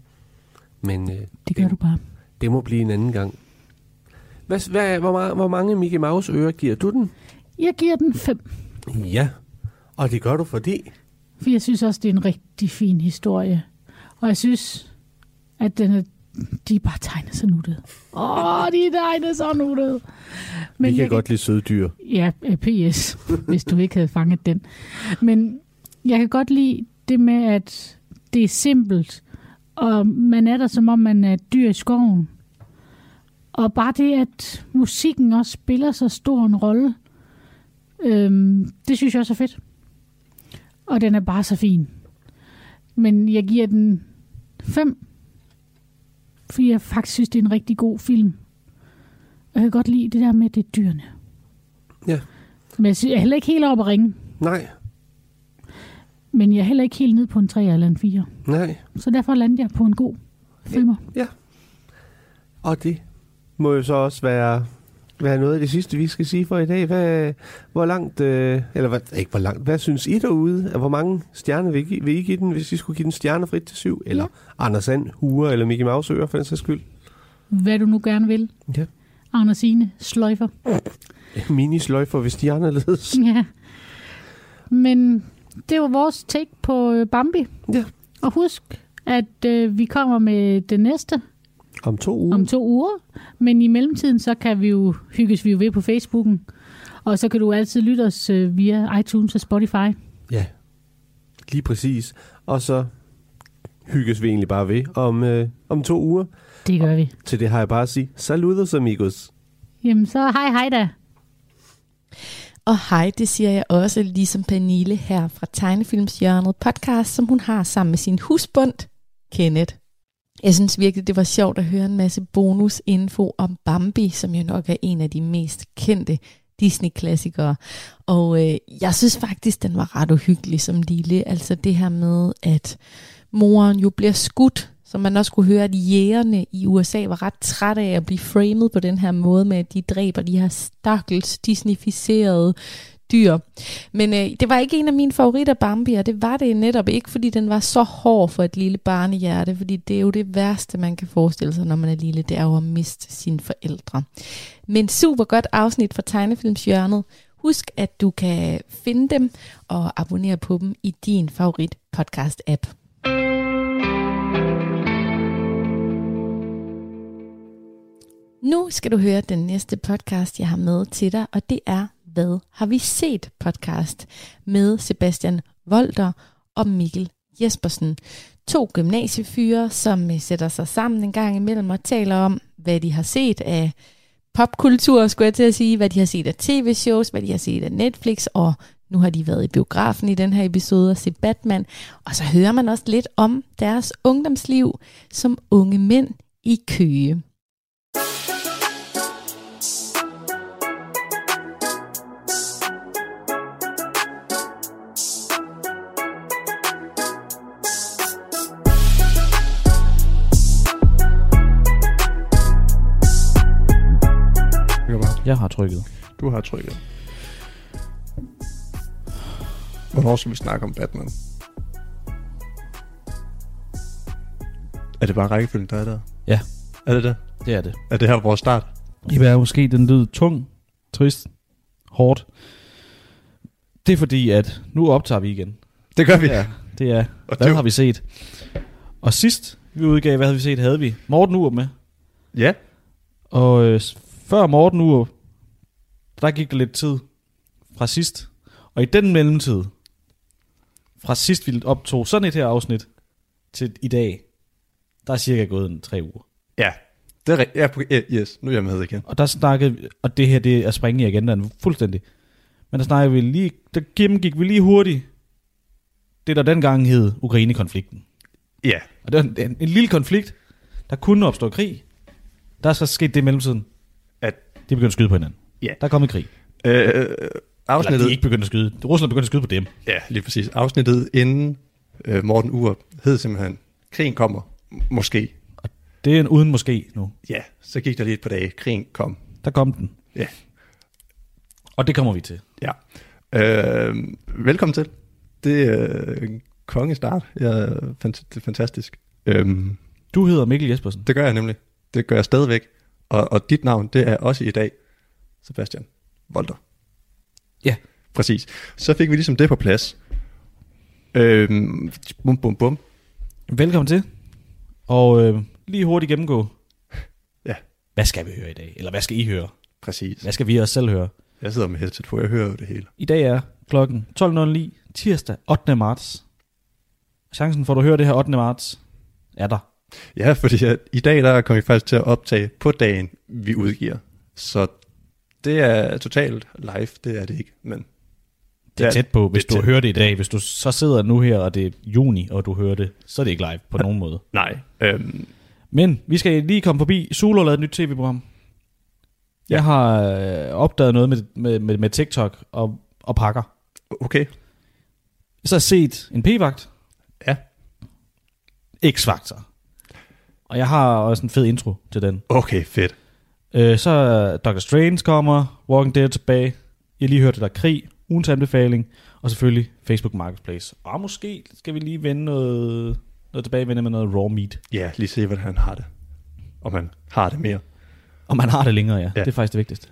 S2: Men øh,
S3: Det gør du bare.
S2: Det må blive en anden gang. Hvad, hvad, hvor, mange, hvor mange Mickey Mouse ører giver du den?
S3: Jeg giver den 5,
S2: Ja, og det gør du fordi...
S3: for jeg synes også, det er en rigtig fin historie. Og jeg synes, at den er, de er bare tegnet så nuttede. Åh, oh, de er tegnet så nuttede.
S2: Men vi kan
S3: jeg
S2: godt lide søde dyr.
S3: Ja, øh, PS, hvis du ikke havde fanget den. Men jeg kan godt lide det med, at det er simpelt, og man er der, som om man er et dyr i skoven. Og bare det, at musikken også spiller så stor en rolle, øhm, det synes jeg også er fedt. Og den er bare så fin. Men jeg giver den 5, fordi jeg faktisk synes, det er en rigtig god film. Og jeg kan godt lide det der med, det dyrene.
S2: Ja.
S3: Men jeg sy- jeg er heller ikke helt oppe at ringe.
S2: Nej,
S3: Men jeg er heller ikke helt nede på en 3 eller en 4.
S2: nej.
S3: Så derfor lander jeg på en god femmer.
S2: Og det må jo så også være, være noget af det sidste, vi skal sige for i dag. Hvad, hvor langt, øh, eller hvad, ikke hvor langt, hvad synes I derude? Hvor mange stjerner vil I, vil I give den, hvis I skulle give den stjernefrit til syv? Eller ja. Anders Sand, Hure eller Mickey Mouse ører, for den sags skyld?
S3: Hvad du nu gerne vil.
S2: Ja.
S3: Anders Signe, sløjfer.
S2: Minisløjfer, hvis de er anderledes.
S3: Ja. Men det var vores take på øh, Bambi.
S2: Ja.
S3: Og husk, at øh, vi kommer med det næste
S2: Om to uger.
S3: om to uger. Men i mellemtiden, så kan vi jo hygges vi jo ved på Facebooken. Og så kan du altid lytte os øh, via iTunes og Spotify.
S2: Ja, lige præcis. Og så hygges vi egentlig bare ved om, øh, om to uger.
S3: Det gør vi.
S2: Til det har jeg bare at sige, saludos amigos.
S3: Jamen så hej hej da.
S1: Og hej, det siger jeg også, ligesom Pernille her fra Tegnefilmshjørnet podcast, som hun har sammen med sin husbund, Kenneth. Jeg synes virkelig, det var sjovt at høre en masse bonusinfo om Bambi, som jo nok er en af de mest kendte Disney-klassikere. Og øh, jeg synes faktisk, den var ret uhyggelig som lille. Altså det her med, at moren jo bliver skudt, så man også kunne høre, at jægerne i USA var ret trætte af at blive framet på den her måde med, at de dræber de her stakkels disneyficerede dyr. Men øh, det var ikke en af mine favoritter, Bambi, og det var det netop ikke, fordi den var så hård for et lille barnehjerte, fordi det er jo det værste, man kan forestille sig, når man er lille, det er jo at miste sine forældre. Men super godt afsnit fra tegnefilmshjørnet. Husk, at du kan finde dem og abonnere på dem i din favorit podcast-app. Nu skal du høre den næste podcast, jeg har med til dig, og det er hvad har vi set podcast med Sebastian Volter og Mikkel Jespersen. To gymnasiefyre, som øh, sætter sig sammen en gang imellem og taler om, hvad de har set af popkultur, skulle jeg til at sige, hvad de har set af tv-shows, hvad de har set af Netflix, og nu har de været i biografen i den her episode og set Batman. Og så hører man også lidt om deres ungdomsliv som unge mænd i Køge.
S4: Jeg har trykket.
S5: Du har trykket. Hvornår skal vi snakke om Batman? Er det bare rækkefølgen, der er der?
S4: Ja.
S5: Er det det?
S4: Det er det.
S5: Er det her vores start?
S4: Det er måske den lyd tung, trist, hårdt. Det er fordi, at nu optager vi igen.
S5: Det gør vi.
S4: Ja, det er,
S5: Og
S4: hvad
S5: det-
S4: har vi set? Og sidst vi udgav, hvad havde vi set, havde vi Morten Urup med.
S5: Ja.
S4: Og øh, før Morten Urup, der gik der lidt tid fra sidst. Og i den mellemtid, fra sidst vi optog sådan et her afsnit, til i dag, der er cirka gået en tre uger.
S5: Ja. Det er rigtigt. Ja, yes, nu er jeg med igen.
S4: Og der snakkede vi, og det her det er springe i agendaen fuldstændig. Men der snakkede vi lige, der gennemgik vi lige hurtigt, det der dengang hed Ukraine-konflikten.
S5: Ja.
S4: Og det var en, en, en lille konflikt, der kunne opstå krig. Der er så sket det i mellemtiden,
S5: At,
S4: de begyndte at skyde på hinanden.
S5: Ja.
S4: Der er kommet krig.
S5: øh,
S4: Eller
S5: afsnittet,
S4: de er ikke begyndt at skyde. Rusland begyndte at skyde på dem.
S5: ja, lige præcis. Afsnittet inden øh, Morten Urup hed simpelthen, krigen kommer, måske.
S4: Det er en uden måske nu.
S5: Ja, så gik der lige et par dage, krigen kom.
S4: Der kom den.
S5: Ja.
S4: Og det kommer vi til.
S5: Ja. Øh, velkommen til. Det er øh, en kongestart. Ja, fant- det er fantastisk. Øhm,
S4: Du hedder Mikkel Jespersen.
S5: det gør jeg nemlig. Det gør jeg stadigvæk. Og, og dit navn, det er også i dag Sebastian Volter.
S4: Ja.
S5: Præcis. Så fik vi ligesom det på plads. Øhm, bum, bum, bum.
S4: Velkommen til. Og øh, lige hurtigt gennemgå.
S5: Ja.
S4: Hvad skal vi høre i dag? Eller hvad skal I høre?
S5: Præcis.
S4: Hvad skal vi også selv høre?
S5: Jeg sidder med headset på, jeg hører jo det hele.
S4: I dag er klokken 12.09, tirsdag 8. marts. Chancen for, at du hører det her 8. marts, er der.
S5: Ja, fordi at i dag der kommer vi faktisk til at optage på dagen, vi udgiver. Så det er totalt live, det er det ikke, men
S4: Det er tæt på, hvis
S5: det
S4: du hører det i dag. Hvis du så sidder nu her, og det er juni, og du hører det, så er det ikke live på nogen måde.
S5: nej. Øhm,
S4: Men vi skal lige komme forbi. Har lavet et nyt tv-program.
S5: Ja.
S4: Jeg har øh, opdaget noget med, med, med, med TikTok og, og pakker.
S5: okay.
S4: Så har jeg set en p-vagt.
S5: Ja.
S4: X-Factor. Og jeg har også en fed intro til den.
S5: Okay, fedt.
S4: Øh, så er Dr. Strange kommer, Walking Dead tilbage. Jeg lige hørt det der krig, ugens anbefaling, og selvfølgelig Facebook Marketplace. Og måske skal vi lige vende noget, noget tilbagevende med noget raw meat.
S5: Ja, lige se, hvordan han har det. Og man har det mere.
S4: Og man har det længere, ja. ja. Det er faktisk det vigtigste.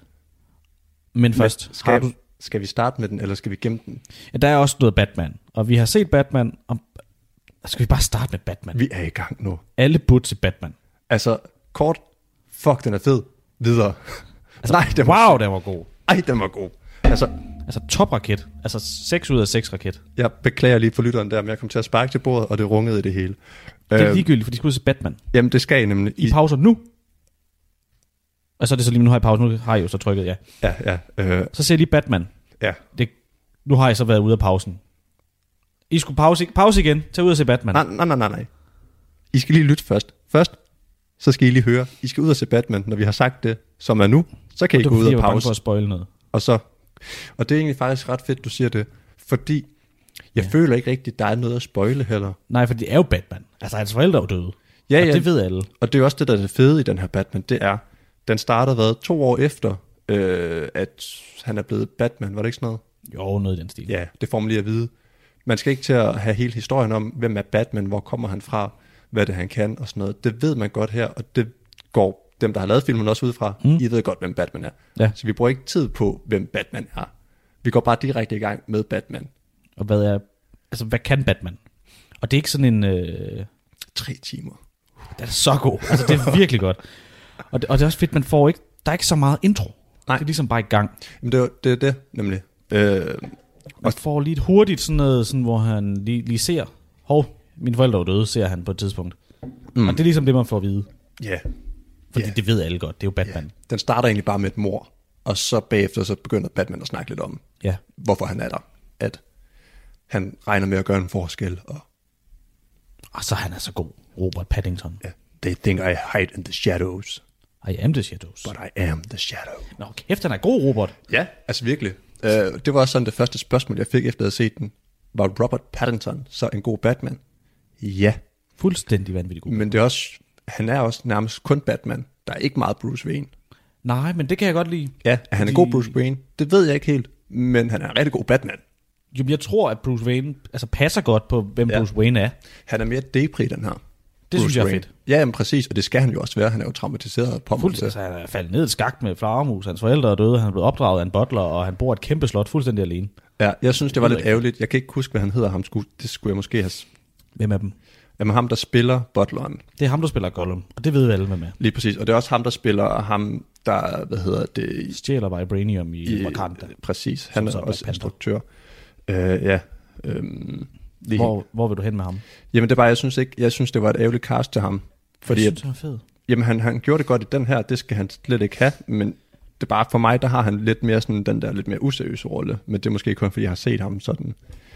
S4: Men først,
S5: skal,
S4: har du,
S5: skal vi starte med den, eller skal vi gemme den?
S4: ja, der er også noget Batman. Og vi har set Batman, og skal vi bare starte med Batman?
S5: Vi er i gang nu.
S4: Alle burde se Batman.
S5: Altså, kort, fuck, den er fed. Videre. Altså, nej, den var,
S4: Wow, den var god.
S5: ej, den var god. Altså,
S4: Altså topraket. Altså 6 ud af 6 raket.
S5: jeg beklager lige for lytteren der, men jeg kom til at sparke til bordet, og det rungede i det hele.
S4: Det er
S5: Øhm,
S4: ligegyldigt, for de og se Batman.
S5: Jamen, det skal I nemlig.
S4: I pauser nu. Og så er det så lige, nu har jeg pause, nu har jeg jo så trykket, ja.
S5: Ja, ja, øh,
S4: Så ser jeg lige Batman.
S5: ja.
S4: Det, nu har jeg så været ude af pausen. I skulle pause, pause igen. Tag ud og se Batman.
S5: Nej, nej, nej, nej, nej. I skal lige lytte først. Først, så skal I lige høre. I skal ud og se Batman, når vi har sagt det, som er nu. Så kan I
S4: det
S5: gå ud og pause.
S4: at spoile noget.
S5: Og så, og det er egentlig faktisk ret fedt, du siger det, fordi jeg
S4: Ja.
S5: føler ikke rigtigt, der er noget at spoile heller.
S4: Nej, for det er jo Batman. Altså, hans forældre er jo døde.
S5: Ja,
S4: og
S5: ja.
S4: det ved alle.
S5: Og det er også det, der er det fede i den her Batman, det er, den starter hvad, to år efter, øh, at han er blevet Batman, var det ikke sådan noget?
S4: Jo, noget i den stil.
S5: Ja, det får man lige at vide. Man skal ikke til at have hele historien om, hvem er Batman, hvor kommer han fra, hvad det er, han kan og sådan noget. Det ved man godt her, og det går dem, der har lavet filmen også ud fra.
S4: Mm.
S5: I ved godt, hvem Batman er.
S4: Ja.
S5: Så vi bruger ikke tid på, hvem Batman er. Vi går bare direkte i gang med Batman.
S4: Og hvad er... Altså, hvad kan Batman? Og det er ikke sådan en... Øh,
S5: Tre timer.
S4: den er så god. Altså, det er virkelig godt. Og det, og det er også fedt, man får ikke, der er ikke så meget intro.
S5: Nej.
S4: Det er ligesom bare i gang.
S5: Men det er det, det nemlig. Øh,
S4: Man får lige et hurtigt sådan noget, sådan, hvor han lige, lige ser, hov, mine forældre er døde, ser han på et tidspunkt. Mm. Og det er ligesom det, man får at vide.
S5: ja,
S4: Fordi
S5: Ja.
S4: det ved alle godt, det er jo Batman.
S5: den starter egentlig bare med et mor, og så bagefter så begynder Batman at snakke lidt om,
S4: Ja.
S5: hvorfor han er der. At han regner med at gøre en forskel, og
S4: Og så han er så god, Robert Paddington.
S5: ja, they think I hide in the shadows,
S4: I am the shadows.
S5: but I am the shadow.
S4: Nå, kæft, han er god, Robert.
S5: Ja, altså virkelig. Uh, det var også sådan det første spørgsmål, jeg fik efter at have set den. Var Robert Pattinson så en god Batman? Ja,
S4: Fuldstændig vanvittig god.
S5: men det er også, han er også nærmest kun Batman. Der er ikke meget Bruce Wayne.
S4: Nej, men det kan jeg godt lide.
S5: Ja, er han
S4: Fordi-
S5: god Bruce Wayne? Det ved jeg ikke helt, men han er en rigtig god Batman.
S4: Jo, jeg tror, at Bruce Wayne altså, passer godt på, hvem
S5: Ja.
S4: Bruce Wayne er.
S5: Han er mere depri, den her.
S4: Det synes jeg er
S5: Wayne.
S4: fedt.
S5: Ja, jamen, præcis, og det skal han jo også være. Han er jo traumatiseret på
S4: Fuldstændig. Altså, han er faldet ned i skagt med flagermus. Hans forældre er døde. Han er blevet opdraget af en butler, og han bor et kæmpe slot fuldstændig alene.
S5: Ja, jeg synes, det var lidt ærgerligt. Jeg kan ikke huske, hvad han hedder ham. Det skulle jeg måske have...
S4: Hvem af dem?
S5: Jamen ham, der spiller butleren.
S4: Det er ham, der spiller Gollum, og det ved vi alle, hvem er.
S5: Lige præcis. Og det er også ham, der spiller ham, der, hvad hedder det,
S4: Stjæler Vibranium i, i Wakanda.
S5: Præcis, han er
S4: så er
S5: også instruktør. Øh, ja. Øhm, lige.
S4: Hvor, hvor vil du hen med ham?
S5: Jamen det er bare, jeg synes, ikke, jeg synes, det var et ærgerligt cast til ham. Fordi
S4: jeg synes, han er fed.
S5: jamen, han, han gjorde det godt i den her, det skal han slet ikke have, men det er bare for mig, der har han lidt mere sådan den der lidt mere useriøse rolle, men det er måske kun, fordi jeg har set ham sådan.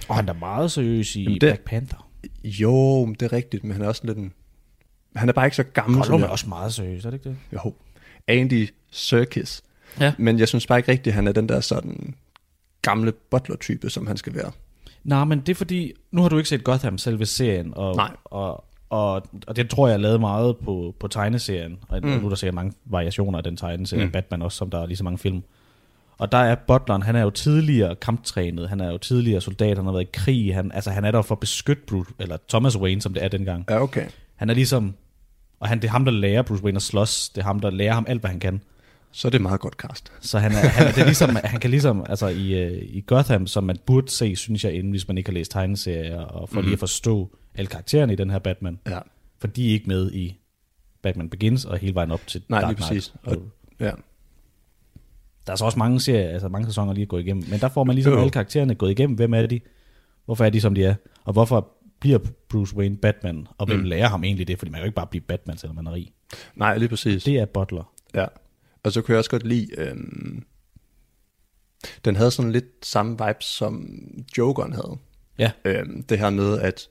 S4: Og han er meget seriøs i
S5: Jamen,
S4: det- Black Panther.
S5: Jo, det er rigtigt, men han er også lidt en... Han er bare ikke så gammel
S4: Gollum er
S5: jeg-
S4: også meget seriøs, er det ikke det?
S5: Jo, Andy Serkis.
S4: Ja.
S5: Men jeg synes bare ikke rigtigt, at han er den der sådan gamle butler-type, som han skal være.
S4: Nej, men det er fordi, nu har du ikke set Gotham selve serien, og,
S5: Nej.
S4: og, og, og det tror jeg er lavet meget på, på tegneserien, og mm. nu er der sikkert mange variationer af den tegneserie,
S5: Mm.
S4: mm. Batman også, som der er lige så mange film. Og der er Butleren, han er jo tidligere kamptrænet, han er jo tidligere soldat, han har været i krig, han, altså han er der for at beskytte Bruce, eller Thomas Wayne, som det er dengang.
S5: Ja, okay.
S4: Han er ligesom, og han, det er ham, der lærer Bruce Wayne at slås, det er ham, der lærer ham alt, hvad han kan.
S5: Så er det et meget godt cast.
S4: Så han, er, han, det er ligesom, han kan ligesom, altså i, øh, i Gotham, som man burde se, synes jeg, inden hvis man ikke har læst tegneserier, og for mm. lige at forstå alle karaktererne i den her Batman.
S5: Ja,
S4: For de er ikke med i Batman Begins og hele vejen op til
S5: Nej,
S4: Dark
S5: lige præcis.
S4: Knight.
S5: Og- ja.
S4: Der er så også mange serier, altså mange sæsoner lige at gå igennem, men der får man ligesom
S5: Jo.
S4: alle karaktererne gået igennem. Hvem er de? Hvorfor er de, som de er? Og hvorfor bliver Bruce Wayne Batman? Og hvem
S5: Mm.
S4: lærer ham egentlig det? Fordi man kan jo ikke bare blive Batman, selvom man er rig.
S5: Nej, lige præcis.
S4: Det er Butler.
S5: Ja. Og så kunne jeg også godt lide, øhm, den havde sådan lidt samme vibes, som Jokeren havde.
S4: Ja.
S5: Øhm, det her med, at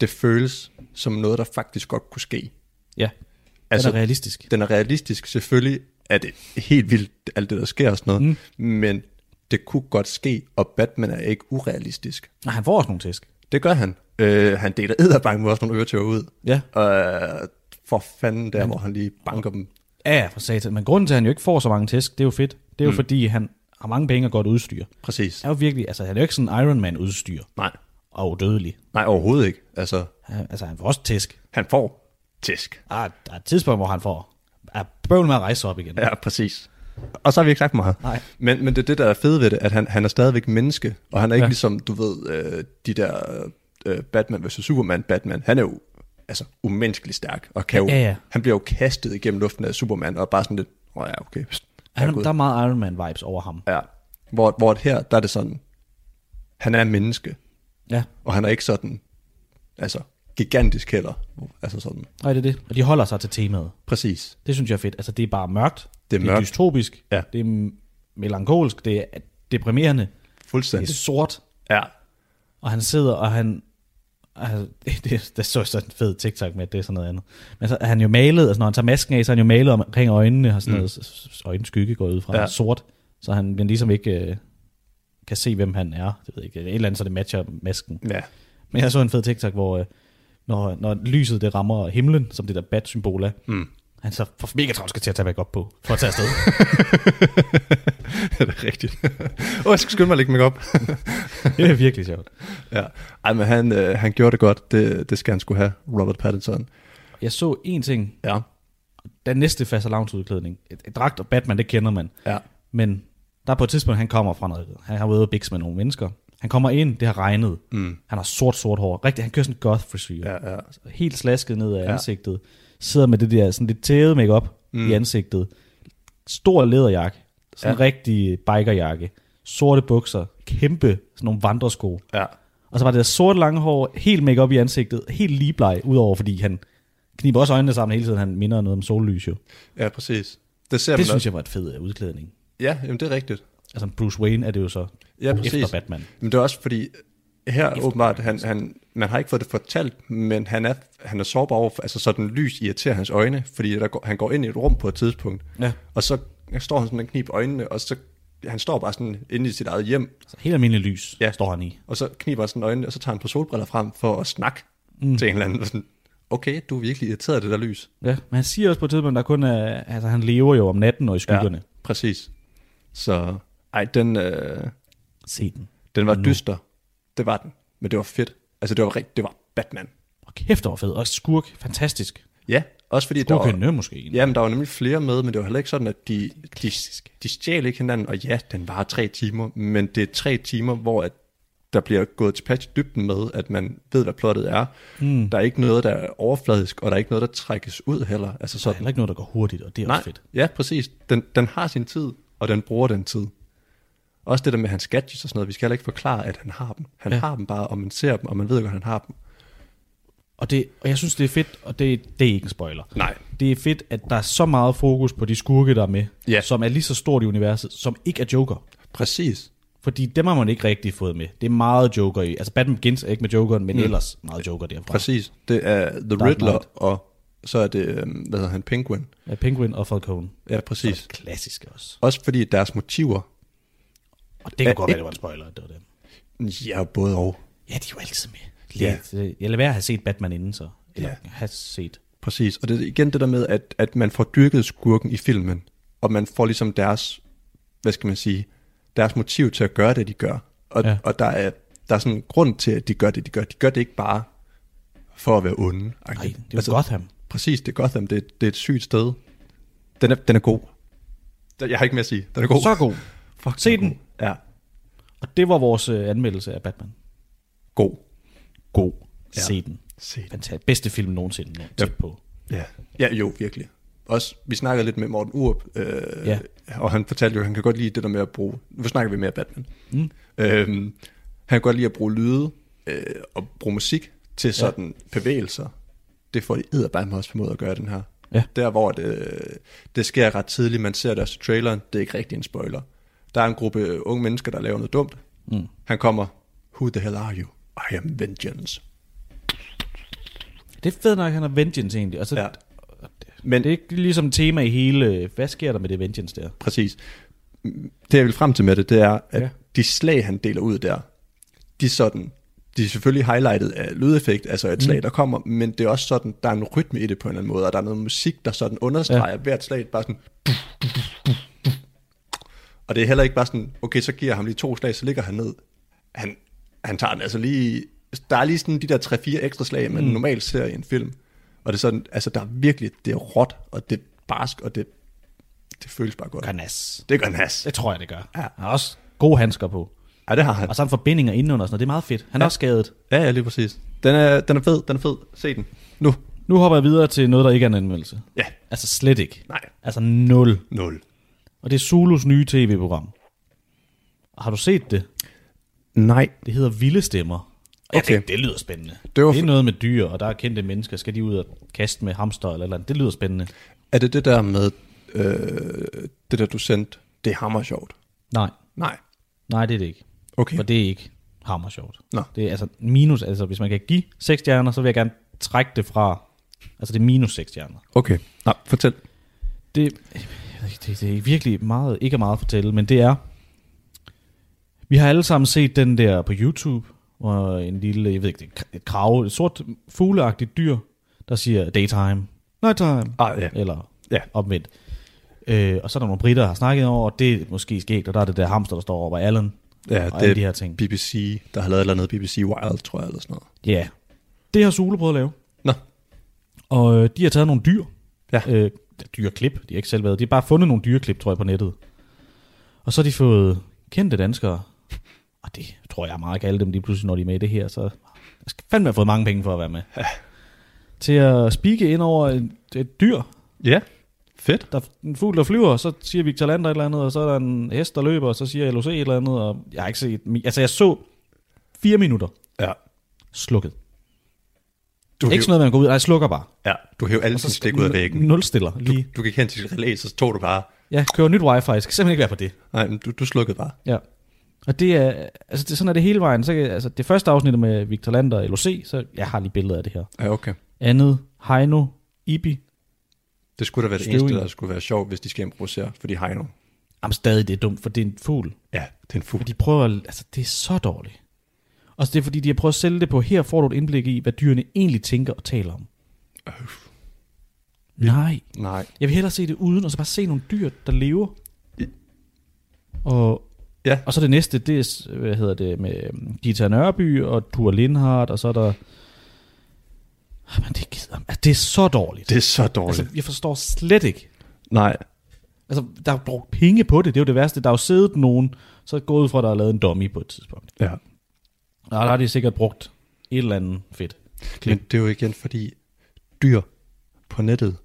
S5: det føles som noget, der faktisk godt kunne ske.
S4: Ja, den
S5: Altså,
S4: er realistisk.
S5: den er realistisk. Selvfølgelig er det helt vildt, alt det, der sker og sådan noget. Mm. Men det kunne godt ske, og Batman er ikke urealistisk.
S4: Nej, han får også nogle tæsk.
S5: Det gør han. Øh, han deler edderbank med også nogle øretøver ud.
S4: Ja.
S5: Øh, for fanden der, hvor han lige banker dem.
S4: Ja, for satan. Men grunden til, at han jo ikke får så mange tæsk, det er jo fedt. Det er jo mm. fordi, han har mange penge og godt udstyr.
S5: Præcis.
S4: Han er jo virkelig, altså han er jo ikke sådan Iron Man udstyr
S5: Nej.
S4: og udødelig.
S5: Nej, overhovedet ikke. Altså,
S4: Han, altså han får også tæsk.
S5: han får tæsk.
S4: Er, der er et tidspunkt, hvor han får er bøvl med at rejse op igen.
S5: Ja, præcis. Og så har vi ikke sagt meget.
S4: Nej.
S5: Men, men det er det, der er fedt ved det, at han, han er stadigvæk menneske, og han er ikke ja. Ligesom, du ved, øh, de der øh, Batman vs. Superman Batman. Han er jo altså umenneskeligt stærk, og kan jo,
S4: Ja, ja.
S5: han bliver jo kastet igennem luften af Superman, og bare sådan lidt, åh oh, ja, okay. pst,
S4: Han, der er meget Iron Man vibes over ham.
S5: Ja. Hvor, hvor her, der er det sådan, han er menneske,
S4: Ja,
S5: og han er ikke sådan, altså, gigantisk heller. Altså sådan,
S4: og det er det. Og de holder sig til temaet.
S5: præcis.
S4: Det synes jeg er fedt. Altså det er bare mørkt.
S5: Det er
S4: det er dystopisk.
S5: Ja.
S4: Det er melankolsk. Det er deprimerende. Det
S5: Fuldstændig.
S4: er sort.
S5: Ja.
S4: Og han sidder, og han... Altså, det, det, det så sådan en fed TikTok med, at det er sådan noget andet. Men så er han jo malet, altså når han tager masken af, så er han jo malet omkring øjnene, og sådan mm. noget øjenskygge går ud fra,
S5: ja.
S4: sort. Så han men ligesom ikke øh, kan se, hvem han er. Det ved jeg ikke. Et eller andet, så det matcher masken.
S5: Ja.
S4: Men jeg så en fed TikTok, hvor øh, når, når lyset det rammer himlen, som det der bat-symbol er,
S5: Mm.
S4: han så får mega travlt skal til at tage make op på, for at tage afsted.
S5: det er rigtigt. Åh, jeg skal skynde mig at lægge op.
S4: det er virkelig sjovt.
S5: ja. Ej, men han, øh, han gjorde det godt. Det, det skal han skulle have, Robert Pattinson.
S4: Jeg så en ting,
S5: Ja.
S4: den næste fastelavnsudklædning. Et, et dragt og Batman, det kender man.
S5: Ja.
S4: Men der er på et tidspunkt, han kommer fra noget, han har været ude bikse med nogle mennesker. Han kommer ind, det har regnet.
S5: Mm.
S4: Han har sort, sort hår. Rigtig, han kører sådan en goth frisyr.
S5: Ja, ja.
S4: Helt slasket ned af
S5: Ja.
S4: ansigtet. sidder med det der sådan lidt tævet makeup mm. I ansigtet. Stor læderjakke. Sådan en
S5: Ja.
S4: rigtig bikerjakke. Sorte bukser. Kæmpe sådan nogle vandresko.
S5: Ja.
S4: Og så var det der sorte lange hår, helt makeup i ansigtet, helt ligebleg, udover fordi han kniber også øjnene sammen hele tiden, han minder noget om sollys jo.
S5: Ja, præcis. Det ser
S4: Det
S5: man
S4: synes
S5: også.
S4: jeg var et fed øh, udklædning.
S5: Ja, jamen det er rigtigt.
S4: Altså Bruce Wayne er det jo så
S5: Ja, præcis.
S4: efter Batman.
S5: Men det er også fordi, her Efter åbenbart, han, han, man har ikke fået det fortalt, men han er, han er sårbar over, for- altså sådan lys irriterer hans øjne, fordi der går, han går ind i et rum på et tidspunkt,
S4: Ja.
S5: og så står han sådan en knib øjnene, og så han står bare sådan inde i sit eget hjem,
S4: Så helt almindelig lys
S5: Ja.
S4: ja. står han i.
S5: og så kniber han sådan øjnene, og så tager han på solbriller frem for at snakke mm. til en eller anden. Og Sådan, okay, du er virkelig irriteret af det der lys.
S4: Ja, men han siger også på et tidspunkt, der kun er, altså han lever jo om natten og i skyggerne. Ja.
S5: præcis. Så, ej, den, øh,
S4: Se den.
S5: den var
S4: Nu.
S5: dyster. Det var den, men det var fedt. Altså, det var rigtigt, det var Batman.
S4: Og kæft, det var fed. Og skurk, fantastisk.
S5: Ja, også fordi der var,
S4: Skurkende måske.
S5: Ja, men der var nemlig flere med, men det var heller ikke sådan, at de, de, de stjal ikke hinanden, og ja, den var tre timer, men det er tre timer, hvor at der bliver gået tilpas i dybden med, at man ved, hvad plottet er. Mm. Der er ikke noget, der er overfladisk, og der er ikke noget, der trækkes ud heller. Altså
S4: Der er
S5: sådan,
S4: heller ikke noget, der går hurtigt, og det er
S5: Nej,
S4: også fedt.
S5: ja, præcis. Den, den har sin tid, og den bruger den tid. Også det der med hans gadgets og sådan noget, vi skal heller ikke forklare, at han har dem. Han ja. Har dem bare, og man ser dem, og man ved godt, at han har dem.
S4: Og, det, og jeg synes, det er fedt, og det, det er ikke en spoiler.
S5: Nej.
S4: Det er fedt, at der er så meget fokus på de skurke, der er med,
S5: Ja.
S4: som er lige så stort i universet, som ikke er Joker.
S5: Præcis.
S4: Fordi dem har man ikke rigtig fået med. Det er meget Joker i. Altså Batman Begins er ikke med Jokeren, men mm. ellers meget Joker derfra.
S5: Præcis. Det er The
S4: Dark
S5: Riddler,
S4: Knight.
S5: og så er det, øhm, hvad hedder han, Penguin.
S4: Ja, Penguin og Falcone.
S5: Ja, præcis.
S4: Så klassiske også.
S5: Også fordi deres motiver,
S4: Og det kan godt være, det var en spoiler, at det var dem.
S5: ja, både og.
S4: Ja, de er jo altid med.
S5: Ja.
S4: Lidt, Jeg lader være at have set Batman inden så. Eller
S5: Ja.
S4: have set.
S5: Præcis. Og det er igen det der med, at, at man får dyrket skurken i filmen, og man får ligesom deres, hvad skal man sige, deres motiv til at gøre det, de gør. Og, ja. Og der, er, der er sådan en grund til, at de gør det, de gør. De gør det ikke bare for at være onde.
S4: Nej, det er jo altså, Gotham.
S5: Præcis, det er Gotham. Det, det er et sygt sted. Den er, den er god. Den- Jeg har ikke mere at sige. Den er god.
S4: Så god.
S5: Fuck,
S4: Se
S5: er
S4: den.
S5: Ja,
S4: Og det var vores øh, anmeldelse af Batman.
S5: god.
S4: God.
S5: Ja.
S4: Se den.
S5: Se den.
S4: Fantastisk. Bedste film nogensinde.
S5: Ja.
S4: tæt på.
S5: Ja, ja jo, virkelig. Også, vi snakkede lidt med Morten Urup, øh,
S4: Ja.
S5: og han fortalte jo, at han kan godt lide det der med at bruge, nu snakker vi mere Batman,
S4: Mm.
S5: øhm, han kan godt lide at bruge lyde øh, og bruge musik til sådan ja. bevægelser. Det får de edderbarme også formået at gøre den her.
S4: Ja.
S5: Der hvor det, det sker ret tidligt, man ser det også i traileren, det er ikke rigtig en spoiler. Der er en gruppe unge mennesker, der laver noget dumt.
S4: Mm.
S5: Han kommer, who the hell are you? I am vengeance.
S4: Det er fedt nok, at han har Vengeance egentlig. Og så,
S5: Ja.
S4: ja.
S5: Men
S4: Det er ikke ligesom tema i hele... Hvad sker der med det Vengeance der?
S5: Præcis. Det jeg vil frem til med det, det er, at ja.
S4: Ja.
S5: de slag, han deler ud der, de er sådan, de er selvfølgelig highlightet af lydeffekt, altså et slag, mm. der kommer, men det er også sådan, der er en rytme i det på en eller anden måde, og der er noget musik, der sådan understreger ja. hvert slag, bare sådan, og det er heller ikke bare sådan, okay, så giver jeg ham lige to slag, så ligger han ned. Han, han tager den altså lige, der er lige sådan de der 3-4 ekstra slag, man mm. normalt ser i en film, og det er sådan, altså der er virkelig, det er råt, og det er barsk, og det, det føles bare godt.
S4: Gør nas.
S5: Det gør nas.
S4: Det tror jeg, det gør.
S5: Ja.
S4: Han har også gode handsker på.
S5: Ja, det har han.
S4: Og så har han forbindinger indenunder og sådan noget. Det er meget fedt. Han er
S5: Ja.
S4: også skadet.
S5: Ja, ja, lige præcis. Den er, den er fed, den er fed. Se den. Nu.
S4: Nu hopper jeg videre til noget, der ikke er en anmeldelse.
S5: Ja.
S4: Altså slet ikke.
S5: Nej.
S4: Altså nul.
S5: Nul.
S4: Og det er Zulus nye tv-program. Har du set det?
S5: Nej.
S4: Det hedder Vilde Stemmer.
S5: Okay.
S4: Jeg tænkte, det lyder spændende.
S5: Det var
S4: det er noget med dyr, og der er kendte mennesker. Skal de ud og kaste med hamster eller eller andet? Det lyder spændende.
S5: Er det det der med, øh, det der du sendte, det er hammer sjovt?
S4: Nej,
S5: Nej.
S4: nej det er det ikke.
S5: Okay.
S4: For det er ikke hammer sjovt.
S5: Nå.
S4: Det er altså minus, altså hvis man kan give 6 stjerner, så vil jeg gerne trække det fra, altså det er minus 6 stjerner.
S5: Okay. Nej, fortæl.
S4: Det, det, det er virkelig meget, ikke meget at fortælle, men det er, vi har alle sammen set den der på YouTube, hvor en lille, jeg ved ikke, et krav, et sort fugleagtigt dyr, der siger daytime, nighttime,
S5: Ah, ja.
S4: eller
S5: Ja.
S4: omvendt. Øh, og så er der nogle britter, der har snakket over, og det er måske skægt, og der er det der hamster, der står over Allen,
S5: Ja,
S4: og
S5: det
S4: alle de
S5: er
S4: her ting.
S5: BBC, der har lavet et eller andet BBC Wild, tror jeg, eller sådan noget.
S4: Ja, det har Sule prøvet at lave.
S5: Nå.
S4: Og øh, de har taget nogle dyr.
S5: Ja.
S4: Øh, dyreklip, de har ikke selv været. De har bare fundet nogle dyreklip, tror jeg, på nettet. Og så har de fået kendte danskere. Og det tror jeg meget kan alle dem lige pludselig, når de er med i det her. Så jeg skal fandme have fået mange penge for at være med.
S5: Ja.
S4: til at spike ind over et, et dyr.
S5: Ja, fedt.
S4: Der er en fugl, der flyver, og så siger Victor Lander et eller andet, og så er der en hest, der løber, og så siger LOC et eller andet, og jeg har ikke set... Altså, jeg så fire minutter
S5: Ja.
S4: slukket.
S5: Du
S4: Ikke sådan noget, man går ud, nej, jeg slukker bare.
S5: Ja, du hæver alle stik ud af væggen.
S4: Nul stiller
S5: Du,
S4: lige.
S5: du gik hen til dit relæ, så tog du bare...
S4: Jeg kører nyt wifi, jeg skal simpelthen ikke være på det.
S5: Nej, men du, du slukkede bare.
S4: Ja. Og det er, altså det, sådan er det hele vejen. Så, altså det første afsnit med Victor Lander og LOC, så jeg har lige billeder af det her.
S5: Ja, okay.
S4: Andet, Heino, Ibi.
S5: Det skulle da være det
S4: Støving.
S5: eneste, der skulle være sjovt, hvis de skal improvisere, fordi Heino.
S4: Jamen stadig, det er dumt, for det er en fugl.
S5: Ja, det er en fugl.
S4: Og de prøver, altså det er så dårligt. Og det er fordi, de har prøvet at sælge det på, her får du et indblik i, hvad dyrene egentlig tænker og taler om. Nej.
S5: Nej.
S4: Jeg vil hellere se det uden, og så bare se nogle dyr, der lever. Og,
S5: Ja.
S4: og så det næste, det er, hvad hedder det, med øhm, Gita Nørby og Tua Lindhardt, og så er der... Jamen, det gider altså, Det er så dårligt.
S5: Det er så dårligt.
S4: altså, jeg forstår slet ikke.
S5: Nej.
S4: Altså, der er brugt penge på det, det er jo det værste. Der er jo siddet nogen, så er gået ud fra, at der er lavet en dummy på et tidspunkt.
S5: Ja.
S4: Og der har de sikkert brugt et eller andet fedt.
S5: Men det er jo igen fordi dyr på nettet,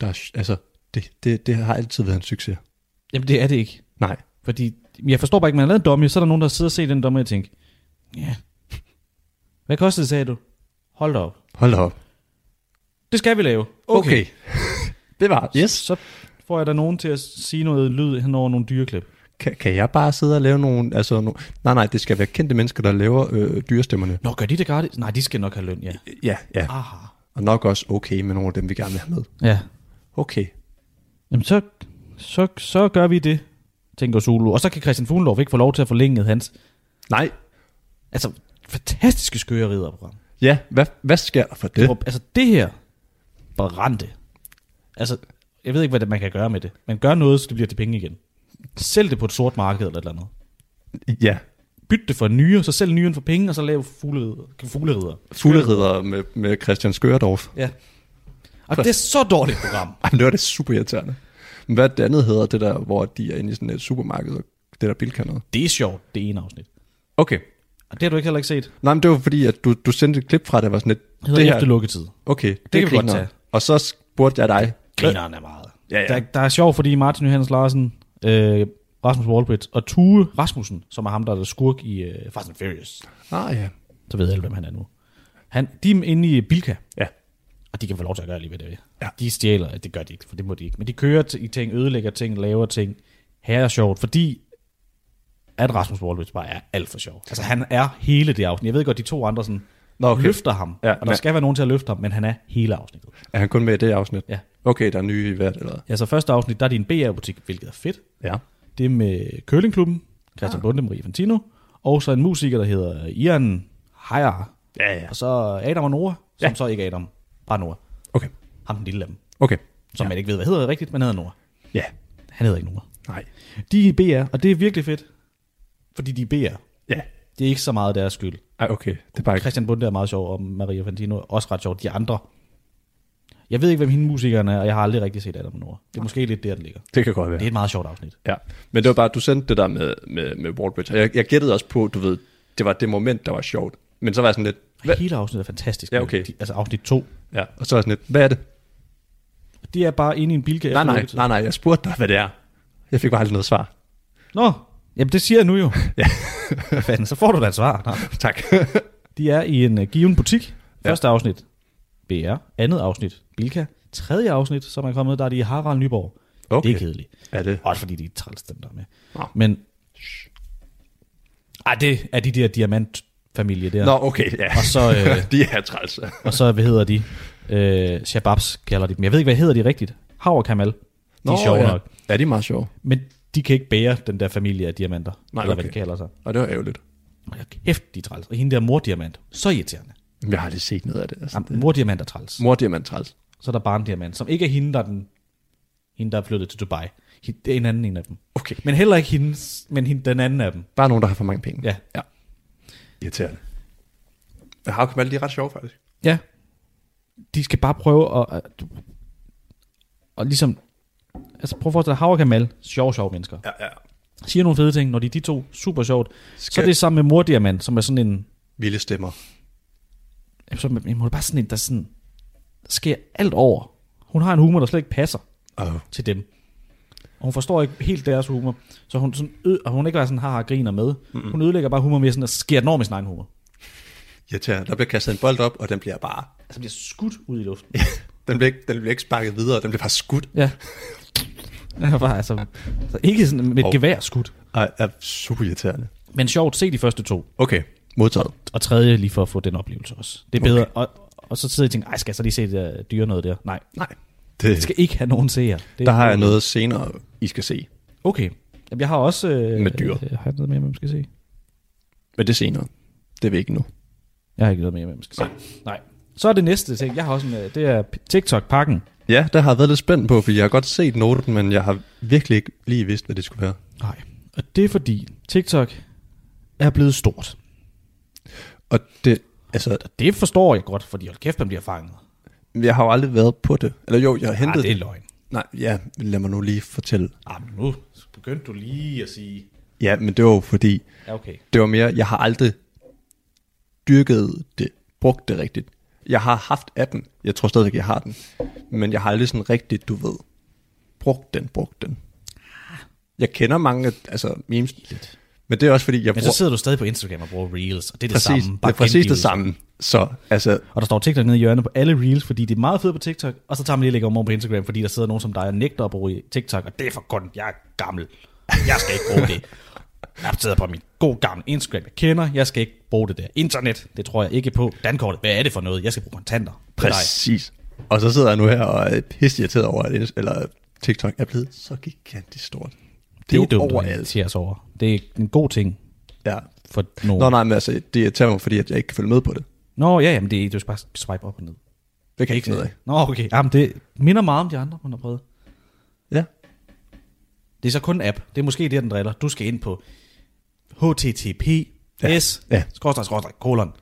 S5: der er, altså, det, det, det har altid været en succes.
S4: Jamen, det er det ikke.
S5: Nej.
S4: Fordi, jeg forstår bare ikke, man har lavet en dummy, så er der nogen, der sidder og ser den dummy og tænker, ja, hvad kostede det, sagde du? Hold da op.
S5: Hold da op.
S4: Det skal vi lave.
S5: Okay. okay. det var, yes.
S4: Så får jeg da nogen til at sige noget lyd hen over nogle dyreklip.
S5: Kan, kan jeg bare sidde og lave nogle, altså, no, nej, nej, det skal være kendte mennesker, der laver øh, dyrestemmerne.
S4: Nå, gør de det gratis? Nej, de skal nok have løn, ja.
S5: Ja, ja.
S4: Aha.
S5: Og nok også okay med nogle af dem, vi gerne vil have med.
S4: Ja.
S5: Okay.
S4: Jamen, så, så, så gør vi det, tænker Zulu. Og så kan Christian Fuglendorf ikke få lov til at forlænge hans,
S5: Nej.
S4: altså, fantastiske skøre ridderprogram.
S5: Ja, hvad, hvad sker der for det?
S4: Det. Altså, det her brændte. Altså, jeg ved ikke, hvad man kan gøre med det. Man gør noget, så det bliver til penge igen. Sælg det på et sort marked eller et eller andet.
S5: Ja,
S4: Byt det for en nyere, så sælg nyeren for penge, og så lav fuglerider. fuglerider.
S5: fugleridder med, med Christian Skørdorf.
S4: Ja. Og det er så dårligt program.
S5: Ej, men det var det super irriterende. Men hvad det andet hedder, det der, hvor de er inde i sådan et supermarked, og det der bilkan noget.
S4: Det er sjovt, det ene afsnit.
S5: Okay.
S4: Og det har du ikke heller ikke set.
S5: Nej, men det var fordi, at du, du sendte et klip fra, det var sådan et...
S4: Det hedder det efter lukketid.
S5: Okay, det,
S4: kan
S5: det
S4: vi godt tage.
S5: Og så spurgte jeg dig.
S4: Grineren er meget.
S5: Ja, ja.
S4: Der, der er sjovt, fordi Martin Johannes Larsen, øh, Rasmus Wallbridge og Tue Rasmussen, som er ham, der er skurk i øh, Fast and Furious.
S5: Ah ja.
S4: Så ved alle, hvem han er nu. Han, de er inde i Bilka,
S5: Ja.
S4: og de kan få lov til at gøre lige, hvad det vil.
S5: Ja.
S4: De stjæler, det gør de ikke, for det må de ikke. Men de kører i ting, ødelægger ting, laver ting. Her er sjovt, fordi at Rasmus Wallbridge bare er alt for sjov. Altså han er hele det afsnit. Jeg ved godt, de to andre sådan
S5: Nå, okay.
S4: løfter ham,
S5: Ja,
S4: og der
S5: men-
S4: skal være nogen til at løfte ham, men han er hele afsnittet.
S5: Er han kun med i det afsnit?
S4: Ja.
S5: Okay, der er nye i hvert eller?
S4: Ja, så første afsnit, der er en BR-butik, hvilket er fedt.
S5: Ja.
S4: Det er med Curlingklubben, Christian ah. Bunde, Marie Fantino, og så en musiker, der hedder Ian Heyer.
S5: Ja, ja.
S4: Og så Adam og Nora, som
S5: Ja.
S4: så ikke Adam, bare Nora.
S5: Okay.
S4: Ham den lille af dem,
S5: Okay.
S4: som ja. man ikke ved, hvad hedder rigtigt, men hedder Nora.
S5: Ja.
S4: Han hedder ikke Nora.
S5: Nej.
S4: De er BR, og det er virkelig fedt, fordi de er BR.
S5: Ja.
S4: Det er ikke så meget deres skyld.
S5: Ej, okay. Det er bare ikke...
S4: Christian Bunde er meget sjov, og Maria Fantino er også ret sjov. De andre, jeg ved ikke, hvem hende musikeren er, og jeg har aldrig rigtig set Adam og Nora. Det er måske lidt der, den ligger.
S5: Det kan godt være.
S4: Det er et meget sjovt afsnit.
S5: Ja. Men det var bare, du sendte det der med, med, med Wallbridge. Og jeg, jeg gættede også på, du ved, det var det moment, der var sjovt. Men så var jeg sådan lidt... Hvad?
S4: Hele afsnittet er fantastisk.
S5: Ja, okay.
S4: De, altså afsnit 2.
S5: Ja. Og så var jeg sådan lidt, hvad er det?
S4: Det er bare inde i en bilka.
S5: Nej, nej, nej, nej, jeg spurgte dig, hvad det er. Jeg fik bare aldrig noget svar.
S4: Nå, jamen det siger jeg nu jo.
S5: Ja.
S4: Hvad fanden, så får du da et svar. Nå.
S5: Tak.
S4: De er i en uh, given butik.
S5: Ja.
S4: Første afsnit, BR. Andet afsnit, Bilka. Tredje afsnit, som er kommet, der er de i Harald Nyborg.
S5: Okay.
S4: Det er kedeligt.
S5: Er det?
S4: Også fordi de er træls, dem der er med.
S5: Nå.
S4: Men, ej, det er de der diamantfamilie der.
S5: Nå, okay, ja.
S4: Og så, øh,
S5: de er træls.
S4: og så, hvad hedder de? Øh, Shababs kalder de dem. Jeg ved ikke, hvad hedder de rigtigt? Hav og Kamal. De er sjove
S5: ja.
S4: nok.
S5: Ja, de er meget sjove.
S4: Men de kan ikke bære den der familie af diamanter.
S5: Nej,
S4: eller hvad
S5: okay.
S4: de kalder sig.
S5: Og det var ærgerligt.
S4: Og jeg kæft, de træls. Og hende der mordiamant, så irriterende.
S5: Jeg har aldrig set noget af det. Altså,
S4: Jamen, mordiamant er træls.
S5: Mor diamant træls.
S4: Så er der barndiamant, som ikke er hende, der er den, hende, der er flyttet til Dubai. Hende- Det er en anden en af dem.
S5: Okay.
S4: Men heller ikke hendes, men hende, den anden af dem.
S5: Bare nogen, der har for mange penge.
S4: Ja.
S5: ja. Irriterende. Men har Kamal, de er ret sjove, faktisk.
S4: Ja. De skal bare prøve at, at, at ligesom, altså prøv at forestille dig, Hav og Kamal, sjove, sjove mennesker.
S5: Ja, ja.
S4: Siger nogle fede ting, når de er de to, super sjovt. Så
S5: Skal...
S4: er det sammen med mordiamant, som er sådan en,
S5: Vilde stemmer.
S4: så er det bare sådan en, der er sådan, sker alt over. Hun har en humor, der slet ikke passer
S5: Oh.
S4: til dem. Og hun forstår ikke helt deres humor. Så hun, sådan, ø- og hun ikke bare sådan har og griner med. Mm-hmm. Hun ødelægger bare humor med sådan at skære den over med sin egen humor.
S5: Irriterende. Der bliver kastet en bold op, og den bliver bare...
S4: Altså bliver skudt ud i luften.
S5: Den bliver ikke, den bliver ikke sparket videre, den bliver bare skudt.
S4: ja. Er bare altså, så ikke sådan med et
S5: Hov.
S4: gevær skudt.
S5: Ej, er super irriterende.
S4: Men sjovt, se de første to.
S5: Okay, modtaget.
S4: Og tredje lige for at få den oplevelse også. Det er bedre. Okay. Og, og så sidder jeg og tænker, ej, skal jeg så lige se det der dyre noget der? Nej,
S5: Nej.
S4: det
S5: Det,
S4: skal ikke have nogen seere. Det
S5: der har jeg noget senere, I skal se.
S4: Okay. Jamen, jeg har også... Øh,
S5: Med dyr.
S4: Øh, har jeg noget mere, man skal se?
S5: Men det er senere. Det er vi ikke nu.
S4: Jeg har ikke noget mere, man skal se. Nej. Så er det næste ting. Jeg har også en, øh, det er TikTok-pakken.
S5: Ja, der har jeg været lidt spændt på, fordi jeg har godt set noten, men jeg har virkelig ikke lige vidst, hvad det skulle være.
S4: Nej. Og det er fordi, TikTok er blevet stort.
S5: Og det, altså,
S4: det forstår jeg godt, fordi hold kæft, man bliver fanget.
S5: jeg har jo aldrig været på det. Eller jo, jeg har hentet
S4: Ah, det er løgn.
S5: Nej, ja, lad mig nu lige fortælle.
S4: Ah, nu begyndte du lige at sige...
S5: Ja, men det var jo fordi,
S4: Ja, okay.
S5: det var mere, jeg har aldrig dyrket det, brugt det rigtigt. Jeg har haft appen, jeg tror stadigvæk, jeg har den, men jeg har aldrig sådan rigtigt, du ved, brugt den, brugt den. Jeg kender mange, altså memes, men det er også fordi, jeg
S4: Men
S5: bruger
S4: så sidder du stadig på Instagram og bruger Reels, og det er det
S5: præcis,
S4: samme.
S5: det er præcis det samme. Så altså,
S4: Og der står TikTok nede i hjørnet på alle Reels, fordi det er meget fedt på TikTok, og så tager man lige lægger dem over på Instagram, fordi der sidder nogen som dig og nægter at bruge TikTok, og det er for godt, jeg er gammel. Jeg skal ikke bruge det. Jeg sidder på min god gamle Instagram, jeg kender, jeg skal ikke bruge det der. Internet, det tror jeg ikke på. Dankortet, hvad er det for noget? Jeg skal bruge kontanter. Det er
S5: præcis. Og så sidder jeg nu her og er pisse irriteret over, at eller TikTok er blevet så gigantisk stort.
S4: Det er
S5: jo
S4: dumt
S5: overalt.
S4: sig over. Det er en god ting
S5: Ja.
S4: for nogen.
S5: Nå nej, men altså, det irriterer mig, fordi at jeg ikke kan følge med på det.
S4: Nå ja, jamen det er, du skal bare swipe op og ned.
S5: Det kan jeg ikke finde ud af.
S4: Nå okay, jamen det minder meget om de andre, man har prøvet.
S5: Ja.
S4: Det er så kun en app. Det er måske det, den driller. Du skal ind på https
S5: Ja.
S4: skråstreg, skråstreg, kolon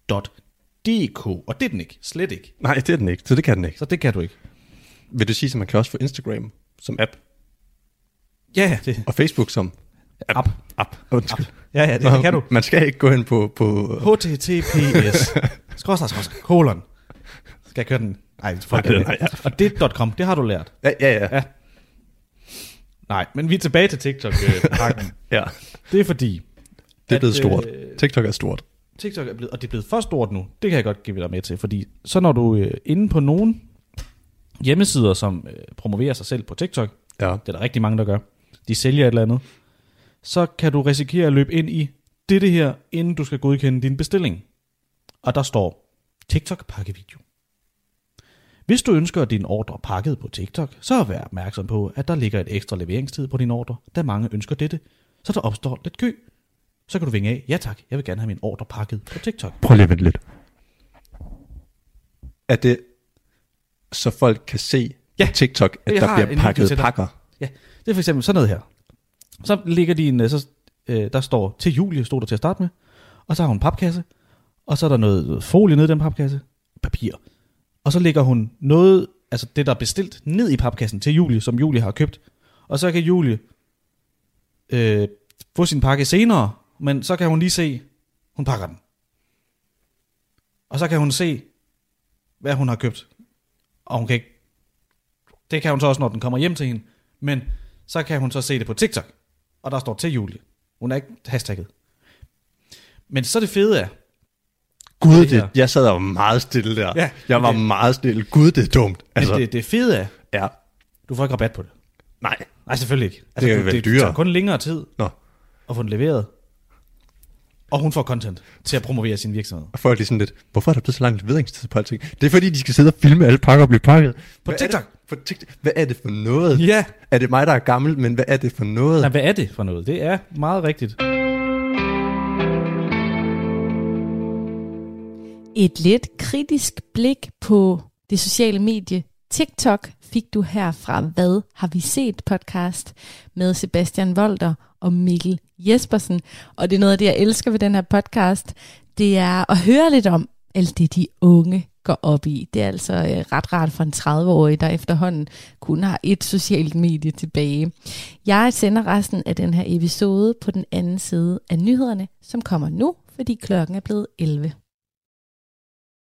S4: www.tiktok.dk og det er den ikke. Slet ikke.
S5: Nej, det er den ikke, så det kan den ikke.
S4: Så det kan du ikke.
S5: Vil du sige, at man kan også få Instagram som app,
S4: Ja, ja, det
S5: og Facebook som
S4: app.
S5: app. Undskyld.
S4: Ja, ja, det, det kan du.
S5: Man skal ikke gå ind på... på
S4: https skråstreg, skråstreg, kolon. Skal jeg køre den? Nej, folk
S5: Nej,
S4: kan
S5: nej,
S4: det. Og det .com, det har du lært.
S5: ja, ja, ja.
S4: Ja. Nej, men vi er tilbage til TikTok-pakken.
S5: ja.
S4: det er fordi,
S5: Det er blevet
S4: At,
S5: stort.
S4: øh,
S5: TikTok er stort.
S4: TikTok er blevet, og det er blevet for stort nu. Det kan jeg godt give dig med til, fordi så når du øh, inde på nogle hjemmesider, som øh, promoverer sig selv på TikTok,
S5: Ja.
S4: det er der rigtig mange, der gør, de sælger et eller andet, så kan du risikere at løbe ind i det her, inden du skal godkende din bestilling. Og der står TikTok pakkevideo. Hvis du ønsker din ordre pakket på TikTok, så vær opmærksom på, at der ligger et ekstra leveringstid på din ordre, da mange ønsker dette, så der opstår lidt kø. Så kan du vinge af, ja tak, jeg vil gerne have min ordre pakket på TikTok.
S5: Prøv lige at vente lidt. Er det, så folk kan se
S4: Ja.
S5: på TikTok, at
S4: Jeg
S5: der bliver pakket pakker?
S4: Ja, det er for eksempel sådan noget her. Så ligger de en, øh, så, øh, der står til Julie, stod der til at starte med, og så har hun en papkasse, og så er der noget folie nede i den papkasse, papir. Og så lægger hun noget, altså det der er bestilt, ned i papkassen til Julie, som Julie har købt. Og så kan Julie øh, få sin pakke senere, men så kan hun lige se, hun pakker den. Og så kan hun se, hvad hun har købt. Og hun kan ikke det kan hun så også, når den kommer hjem til hende. Men så kan hun så se det på TikTok. Og der står til Julie. Hun er ikke hashtagget. Men så det fede er,
S5: Gud,
S4: Det
S5: det, jeg sad og var meget stille der.
S4: Ja,
S5: jeg var
S4: det-
S5: meget stille. Gud, det er dumt.
S4: altså,
S5: Altså,
S4: det, det fede er,
S5: ja.
S4: du får ikke rabat på det.
S5: Nej.
S4: Nej, selvfølgelig ikke. Altså,
S5: Det
S4: du,
S5: være
S4: det,
S5: dyrere.
S4: det tager kun længere tid
S5: Nå.
S4: at få den leveret. Og hun får content til at promovere sin virksomhed.
S5: Og folk er sådan lidt, hvorfor er der blevet så lang leveringstid på alting? Det er fordi, de skal sidde og filme alle pakker og blive pakket.
S4: På
S5: Hvad er
S4: TikTok.
S5: det, på TikTok. Hvad er det for noget?
S4: Ja.
S5: Er det mig, der er gammel, men hvad er det for noget?
S4: Nej, hvad er det for noget? Det er meget rigtigt.
S1: Et lidt kritisk blik på det sociale medie TikTok fik du her fra Hvad har vi set podcast med Sebastian Volter og Mikkel Jespersen. Og det er noget af det, jeg elsker ved den her podcast. Det er at høre lidt om alt det, de unge går op i. Det er altså øh, ret rart for en 30-årig, der efterhånden kun har et socialt medie tilbage. Jeg sender resten af den her episode på den anden side af nyhederne, som kommer nu, fordi klokken er blevet 11.